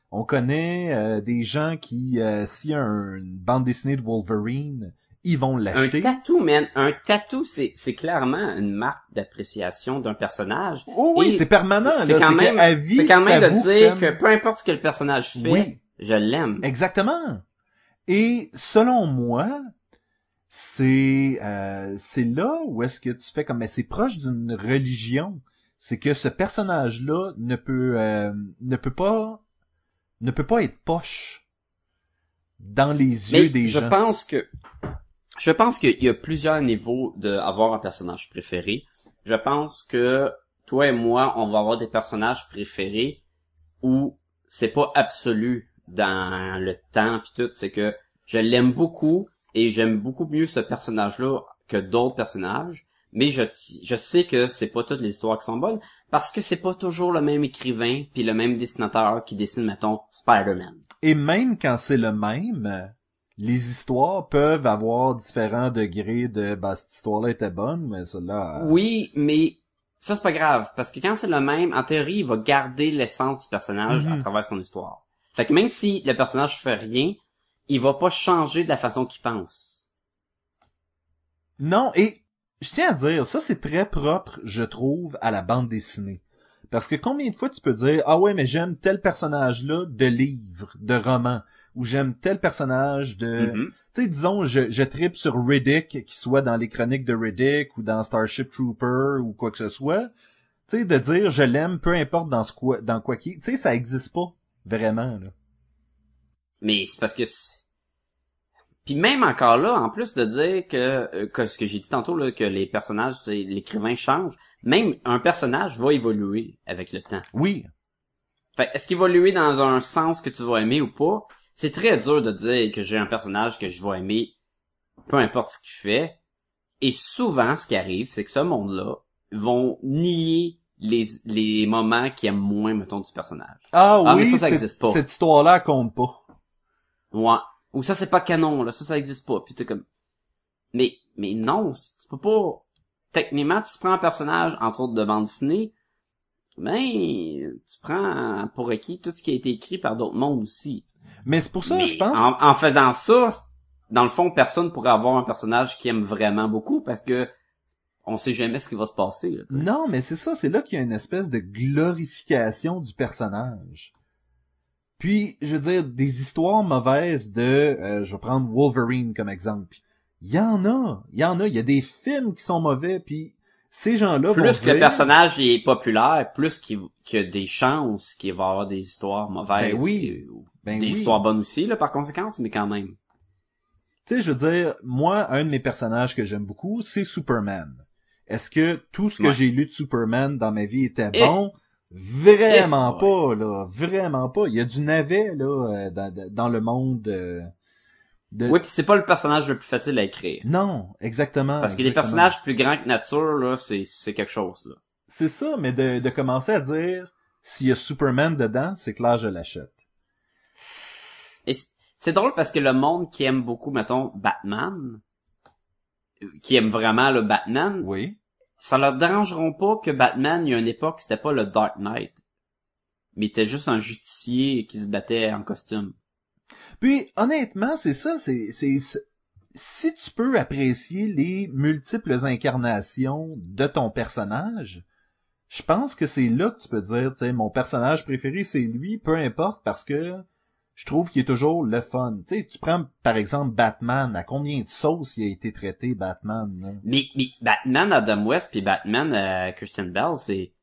On connaît euh, des gens qui, euh, s'il y a un- une bande dessinée de Wolverine, ils vont Un l'acheter. tatou, man. Un tatou, c'est, c'est clairement une marque d'appréciation d'un personnage. Oh oui, c'est permanent, c'est- là. quand même- C'est quand même de dire que peu importe ce que le personnage fait, Oui. je l'aime. Exactement. Et selon moi, c'est euh, c'est là où est-ce que tu fais comme mais c'est proche d'une religion, c'est que ce personnage-là ne peut euh, ne peut pas ne peut pas être poche dans les yeux Mais des je gens. pense que je pense qu'il y a plusieurs niveaux d'avoir un personnage préféré. Je pense que toi et moi, on va avoir des personnages préférés où c'est pas absolu dans le temps puis tout, c'est que je l'aime beaucoup et j'aime beaucoup mieux ce personnage-là que d'autres personnages, mais je sais que c'est pas toutes les histoires qui sont bonnes parce que c'est pas toujours le même écrivain puis le même dessinateur qui dessine mettons Spider-Man. Et même quand c'est le même, les histoires peuvent avoir différents degrés de bah cette histoire-là était bonne, mais celle-là. euh, Oui, mais ça c'est pas grave parce que quand c'est le même, en théorie, il va garder l'essence du personnage Mhm. à travers son histoire. Fait que même si le personnage fait rien, il va pas changer de la façon qu'il pense. Non, et je tiens à dire, ça c'est très propre, je trouve, à la bande dessinée. Parce que combien de fois tu peux dire, ah ouais, mais j'aime tel personnage-là de livre, de roman, ou j'aime tel personnage de... Mhm. Tu sais, disons, je, je tripe sur Riddick, qu'il soit dans les chroniques de Riddick, ou dans Starship Trooper, ou quoi que ce soit. Tu sais, de dire, je l'aime, peu importe dans, ce quoi, dans quoi qu'il... Tu sais, ça existe pas, vraiment, là. Mais c'est parce que puis même encore là, en plus de dire que, euh, que ce que j'ai dit tantôt là, que les personnages, l'écrivain change, même un personnage va évoluer avec le temps. Oui, Fait est-ce qu'il va évoluer dans un sens que tu vas aimer ou pas? C'est très dur de dire que j'ai un personnage que je vais aimer, peu importe ce qu'il fait. Et souvent, ce qui arrive, c'est que ce monde-là vont nier les, les moments qu'ils aiment moins, mettons, du personnage. Ah, Ah, mais oui, ça, ça cette- existe pas. cette histoire-là compte pas. Ouais. Ou ça, c'est pas canon, là. Ça, ça existe pas. Puis t'es comme... Mais, mais non, tu peux pas... Techniquement, tu prends un personnage, entre autres de bande dessinée, ben, tu prends pour acquis tout ce qui a été écrit par d'autres mondes aussi. Mais c'est pour ça, Mais je pense... En, en faisant ça, dans le fond, personne pourrait avoir un personnage qui aime vraiment beaucoup parce que on sait jamais ce qui va se passer. Là. Non, mais c'est ça, c'est là qu'il y a une espèce de glorification du personnage. Puis, je veux dire, des histoires mauvaises de, euh, je vais prendre Wolverine comme exemple. Il y en a, il y en a, il y a des films qui sont mauvais, puis ces gens-là vont Plus que le personnage est populaire, plus qu'il y a des chances qu'il va y avoir des histoires mauvaises. Ben oui. Ben des oui. histoires bonnes aussi, là, par conséquence, mais quand même. Tu sais, je veux dire, moi, un de mes personnages que j'aime beaucoup, c'est Superman. Est-ce que tout ce que Ouais. j'ai lu de Superman dans ma vie était bon? Vraiment pas, là. Vraiment pas. Il y a du navet, là, euh, dans, dans le monde euh, de... Oui, puis c'est pas le personnage le plus facile à écrire. Non, exactement. Parce que les personnages plus grands que nature, là, c'est c'est quelque chose. Là. C'est ça, mais de, de commencer à dire, s'il y a Superman dedans, c'est clair, je l'achète. Et c'est drôle parce que le monde qui aime beaucoup, mettons, Batman, euh, qui aime vraiment le Batman, Oui. ça leur dérangeront pas que Batman, il y a une époque, c'était pas le Dark Knight. mais il était juste un justicier qui se battait en costume. Puis, honnêtement, c'est ça, c'est, si tu peux apprécier les multiples incarnations de ton personnage, je pense que c'est là que tu peux dire, tu sais, mon personnage préféré, c'est lui, peu importe, parce que je trouve qu'il est toujours le fun. Tu sais, tu prends, par exemple, Batman, à combien de sauces il a été traité, Batman, là? Mais, mais Batman Adam West puis Batman euh, Christian Bell, c'est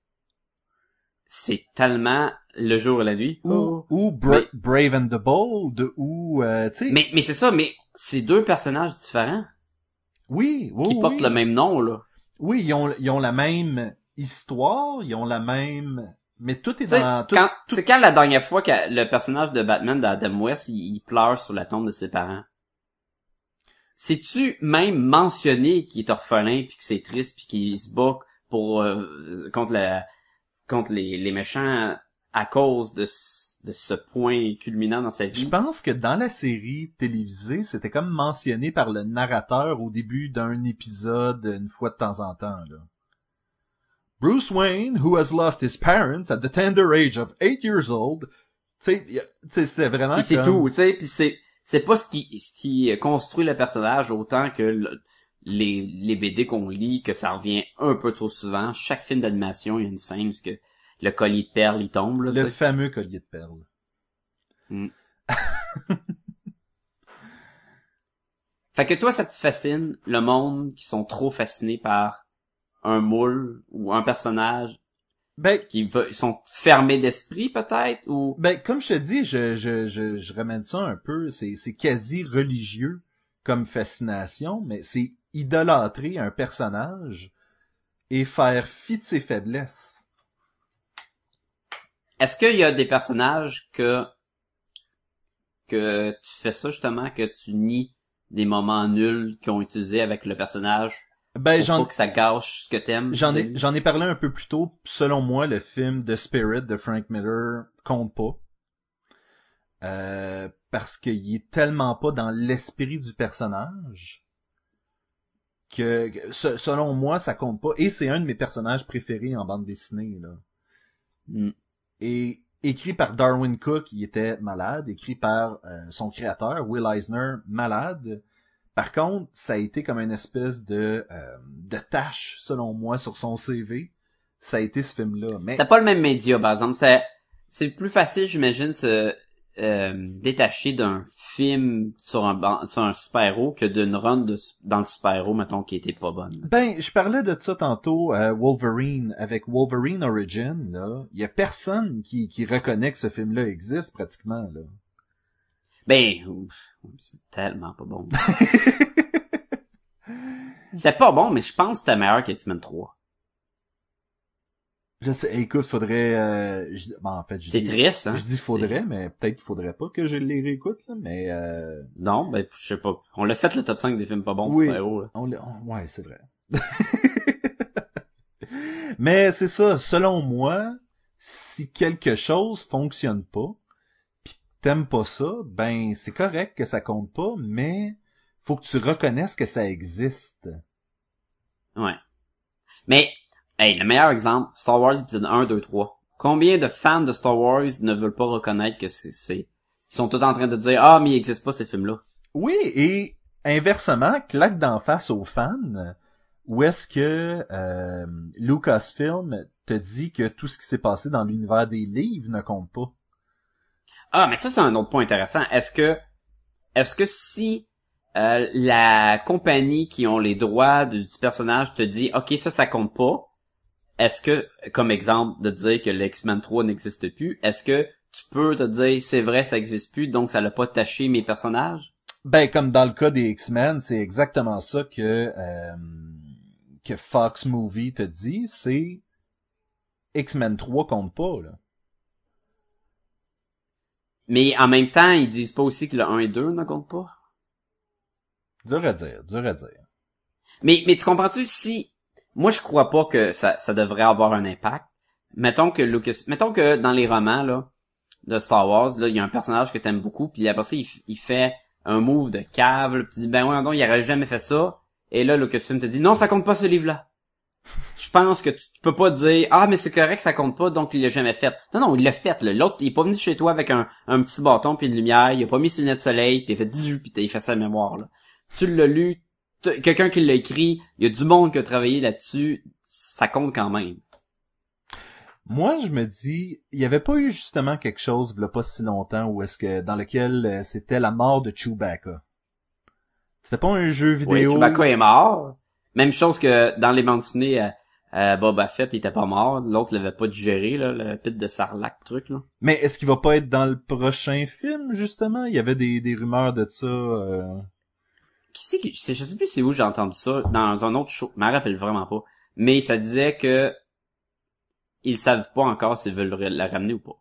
c'est tellement le jour et la nuit. Ou, ou Bra- Mais- Brave and the Bold, ou, euh, tu sais, Mais mais c'est ça, mais c'est deux personnages différents oui, oui, qui oui. portent le même nom là. Oui, ils ont, ils ont la même histoire, ils ont la même... Mais tout est dans... Tout, c'est quand la dernière fois que le personnage de Batman d'Adam West il, il pleure sur la tombe de ses parents? C'est-tu même mentionné qu'il est orphelin puis que c'est triste puis qu'il se bat pour euh, contre la contre les, les méchants à cause de ce- de ce point culminant dans sa Je vie. pense que dans la série télévisée, c'était comme mentionné par le narrateur au début d'un épisode une fois de temps en temps. Là. Bruce Wayne, who has lost his parents at the tender age of eight years old, c'était vraiment Puis c'est comme- tout, tu sais, puis c'est c'est pas ce qui ce qui construit le personnage autant que le- les les BD qu'on lit que ça revient un peu trop souvent. Chaque film d'animation, il y a une scène où ce que le collier de perles il tombe là, le fameux collier de perles. Fait que toi ça te fascine le monde qui sont trop fascinés par un moule ou un personnage Ben, qui veut, ils sont fermés d'esprit peut-être ou? Ben, comme je te dis, je, je, je, je ramène ça un peu, c'est, c'est quasi religieux comme fascination, mais c'est idolâtrer un personnage et faire fi de ses faiblesses. Est-ce qu'il y a des personnages que que tu fais ça justement que tu nies des moments nuls qu'ils ont utilisés avec le personnage Ben, j'en, que ça gâche ce que t'aimes J'en ai, j'en ai parlé un peu plus tôt. Selon moi, le film The Spirit de Frank Miller compte pas. Euh, parce qu'il est tellement pas dans l'esprit du personnage que, que, se- selon moi, ça compte pas. Et c'est un de mes personnages préférés en bande dessinée, là. Mm. Et écrit par Darwin Cook, il était malade. Écrit par euh, son créateur, Will Eisner, malade. Par contre, ça a été comme une espèce de, euh, de tâche, selon moi, sur son CV. Ça a été ce film-là. Mais C'est pas le même média, par exemple. C'est, c'est plus facile, j'imagine, se euh, détacher d'un film sur un, sur un super-héros que d'une run de, dans le super-héros, mettons, qui était pas bonne. Ben, je parlais de ça tantôt, euh, Wolverine, avec Wolverine Origin, là. Il y a personne qui, qui reconnaît que ce film-là existe, pratiquement, là. Ben, ouf, c'est tellement pas bon. c'est pas bon, mais je pense que c'était meilleur qu'X-Men 3. Je sais, écoute, faudrait, euh, je- en fait, je C'est dis, triste, hein? je dis faudrait, mais peut-être qu'il faudrait pas que je les réécoute, là, mais, euh, Non, ben, je sais pas. On l'a fait le top 5 des films pas bons de Oui. super-héros, là. On l'a- on- ouais, c'est vrai. Mais c'est ça, selon moi, si quelque chose fonctionne pas, pis t'aimes pas ça, ben c'est correct que ça compte pas, mais faut que tu reconnaisses que ça existe. Ouais. Mais, hey, le meilleur exemple, Star Wars épisode 1, 2, 3. Combien de fans de Star Wars ne veulent pas reconnaître que c'est, c'est, ils sont tous en train de dire, ah, mais il existe pas ces films-là. Oui, et inversement, claque d'en face aux fans, où est-ce que euh, Lucasfilm te dit que tout ce qui s'est passé dans l'univers des livres ne compte pas? Ah, mais ça, c'est un autre point intéressant. Est-ce que, est-ce que si euh, la compagnie qui ont les droits du, du personnage te dit, ok, ça, ça compte pas, est-ce que, comme exemple de dire que l'X-Men 3 n'existe plus, est-ce que tu peux te dire, c'est vrai, ça existe plus, donc ça l'a pas taché mes personnages? Ben, comme dans le cas des X-Men, c'est exactement ça que euh, que Fox Movie te dit, c'est X-Men 3 compte pas, là. Mais en même temps, ils disent pas aussi que le 1 et 2 ne comptent pas? Dur à dire, dur à dire. Mais, mais tu comprends-tu si, moi je crois pas que ça, devrait avoir un impact. Mettons que Lucas, mettons que dans les romans, là, de Star Wars, là, il y a un personnage que t'aimes beaucoup, puis après ça, il, fait un move de cave, là, puis tu dis, ben ouais, non, il aurait jamais fait ça. Et là, Lucasfilm te dit, non, ça compte pas ce livre-là. je pense que tu, tu peux pas dire ah mais c'est correct ça compte pas donc il l'a jamais fait. Non non, il l'a fait. L'autre il est pas venu chez toi avec un, petit bâton puis une lumière, il a pas mis ses lunettes de soleil, puis il fait 18 puis il fait sa mémoire là. Tu l'as lu, quelqu'un qui l'a écrit, il y a du monde qui a travaillé là-dessus, ça compte quand même. Moi, je me dis, il y avait pas eu justement quelque chose, il pas si longtemps, où est-ce que, dans lequel euh, c'était la mort de Chewbacca. C'était pas un jeu Oui, vidéo? Chewbacca est mort. Même chose que dans les bandes euh, euh, Boba Fett il était pas mort, l'autre l'avait pas digéré là, le pit de Sarlacc truc là. Mais est-ce qu'il va pas être dans le prochain film, justement? Il y avait des, des rumeurs de ça. euh, Qui c'est qui, je sais plus c'est où j'ai entendu ça, dans un autre show, je me rappelle vraiment pas. Mais ça disait que ils savent pas encore s'ils veulent le- la ramener ou pas.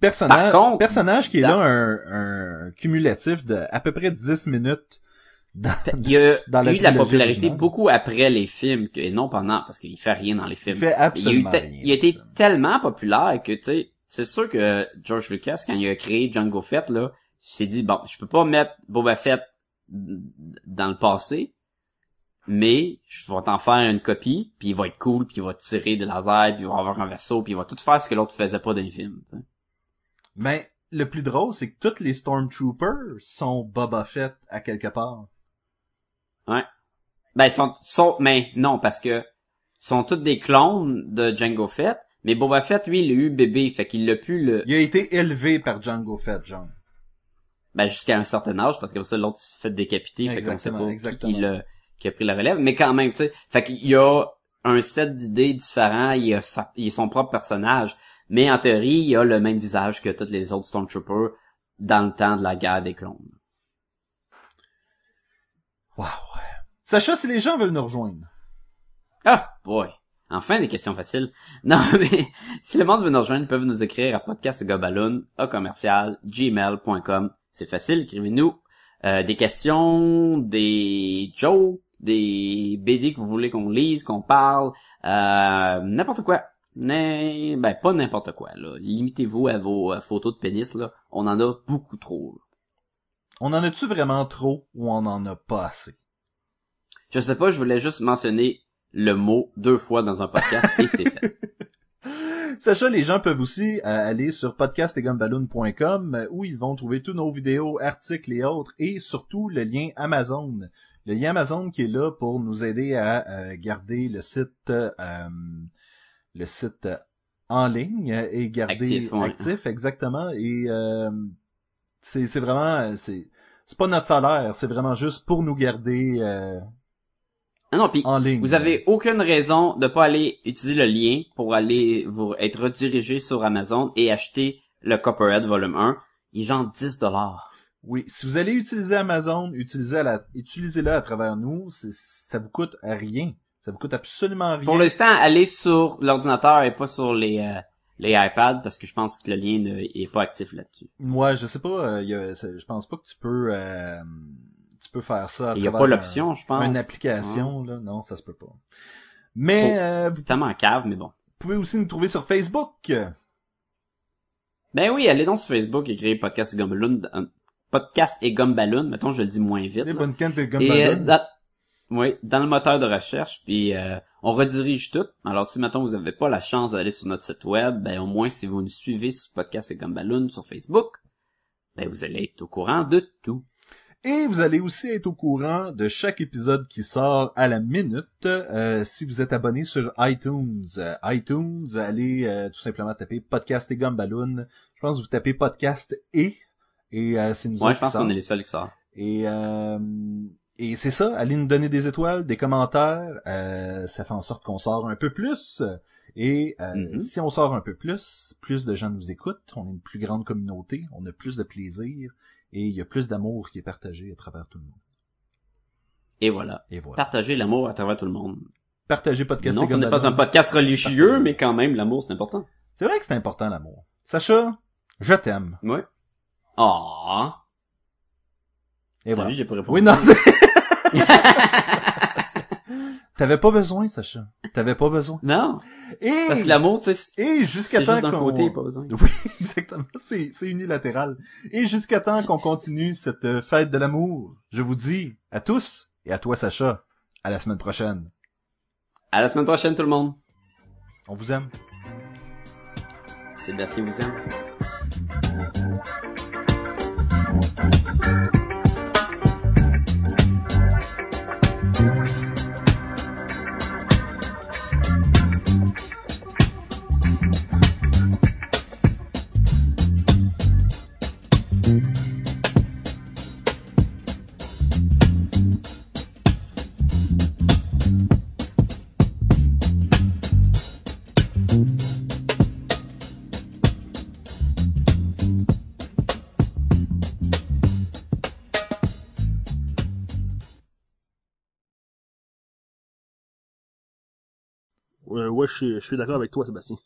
Personnage, Par contre, personnage qui est dans- là un, un cumulatif de à peu près 10 minutes. Dans... Il y a, Dans eu de la popularité originale. beaucoup après les films que, et non pendant, parce qu'il fait rien dans les Il films. fait Il, a eu absolument te- rien. il a été tellement populaire que, tu sais, c'est sûr que George Lucas, quand il a créé Django Fett, là, il s'est dit, bon, je peux pas mettre Boba Fett dans le passé, mais je vais t'en faire une copie, puis il va être cool, puis il va tirer de laser, puis il va avoir un vaisseau, puis il va tout faire ce que l'autre faisait pas dans les films. Mais le plus drôle, c'est que tous les Stormtroopers sont Boba Fett à quelque part. Ben, ils sont, sont, mais non, parce que sont tous des clones de Django Fett, mais Boba Fett, lui, il a eu bébé, fait qu'il l'a pu le, Il a été élevé par Django Fett, genre. Ben, jusqu'à un certain âge, parce que comme ça, l'autre s'est fait décapiter, fait qu'on sait Exactement, pas qui, exactement. qui a pris la relève, mais quand même, tu sais, fait qu'il y a un set d'idées différents, il a, sa- il a son propre personnage, mais en théorie, il a le même visage que tous les autres Stormtroopers dans le temps de la guerre des clones. Wow. Sacha, si les gens veulent nous rejoindre. Ah, boy. Enfin, des questions faciles. Non, mais si le monde veut nous rejoindre, ils peuvent nous écrire à podcastgobaloon, à commercial, gmail.com. C'est facile, écrivez-nous euh, des questions, des jokes, des BD que vous voulez qu'on lise, qu'on parle, euh, n'importe quoi. Né- ben, pas n'importe quoi, là. Limitez-vous à vos euh, photos de pénis, là. On en a beaucoup trop. là. On en a-tu vraiment trop ou on en a pas assez? Je sais pas, je voulais juste mentionner le mot deux fois dans un podcast et c'est fait. Sacha, les gens peuvent aussi euh, aller sur podcastetgumballoon.com euh, où ils vont trouver tous nos vidéos, articles et autres, et surtout le lien Amazon. Le lien Amazon qui est là pour nous aider à euh, garder le site euh, le site en ligne et garder Actif, ouais. actif, exactement. Et euh, c'est vraiment c'est c'est pas notre salaire, c'est vraiment juste pour nous garder euh, Ah non, puis en ligne. Vous avez aucune raison de pas aller utiliser le lien pour aller vous être redirigé sur Amazon et acheter le Copperhead volume 1. Il est genre 10 dollars. Oui, si vous allez utiliser Amazon, utilisez la, utilisez-le à travers nous. Ça vous coûte rien. Ça vous coûte absolument rien. Pour l'instant, allez sur l'ordinateur et pas sur les euh, les iPads parce que je pense que le lien ne est pas actif là-dessus. Moi, je sais pas. euh, y a- je pense pas que tu peux, euh, tu peux faire ça. Il y a pas l'option, je pense. Une application, là, non, ça se peut pas. Mais Faut- euh, vous C'est tellement cave, mais bon. pouvez aussi nous trouver sur Facebook. Ben oui, allez donc sur Facebook et créer Podcast et Gumballoon. euh, Podcast et Gumballoon, mettons, je le dis moins vite. Et euh, Gumballoon. dans, oui, dans le moteur de recherche, puis euh, on redirige tout. Alors si maintenant vous n'avez pas la chance d'aller sur notre site web, ben au moins si vous nous suivez sur Podcast et Gumballoon sur Facebook, ben vous allez être au courant de tout. Et vous allez aussi être au courant de chaque épisode qui sort à la minute euh, si vous êtes abonné sur iTunes. Euh, iTunes, allez euh, tout simplement taper Podcast et Gumballoon. Je pense que vous tapez Podcast et et euh, c'est nous Moi, autres je pense qu'on est les seuls qui sortent. Et euh, et c'est ça, allez nous donner des étoiles, des commentaires, euh, ça fait en sorte qu'on sort un peu plus. Et euh, Mhm. si on sort un peu plus, plus de gens nous écoutent, on est une plus grande communauté, on a plus de plaisir et il y a plus d'amour qui est partagé à travers tout le monde. Et voilà. Et voilà. Partagez l'amour à travers tout le monde. Partagez podcast. non, ce n'est pas un podcast religieux, Partagez. mais quand même, l'amour, c'est important. C'est vrai que c'est important l'amour. Sacha, je t'aime. Ouais. Ah. Et voilà. j'ai pas répondu. Oui, non, c'est... T'avais pas besoin, Sacha. T'avais pas besoin. Non, Et, parce que l'amour, tu sais, et c'est jusqu'à juste temps d'un qu'on... côté, pas besoin. Oui, exactement. C'est, c'est unilatéral. Et jusqu'à temps qu'on continue cette euh, fête de l'amour, je vous dis à tous, et à toi, Sacha, à la semaine prochaine. À la semaine prochaine, tout le monde. On vous aime. Sébastien vous aime. Ouais, je suis, je suis d'accord avec toi, Sébastien.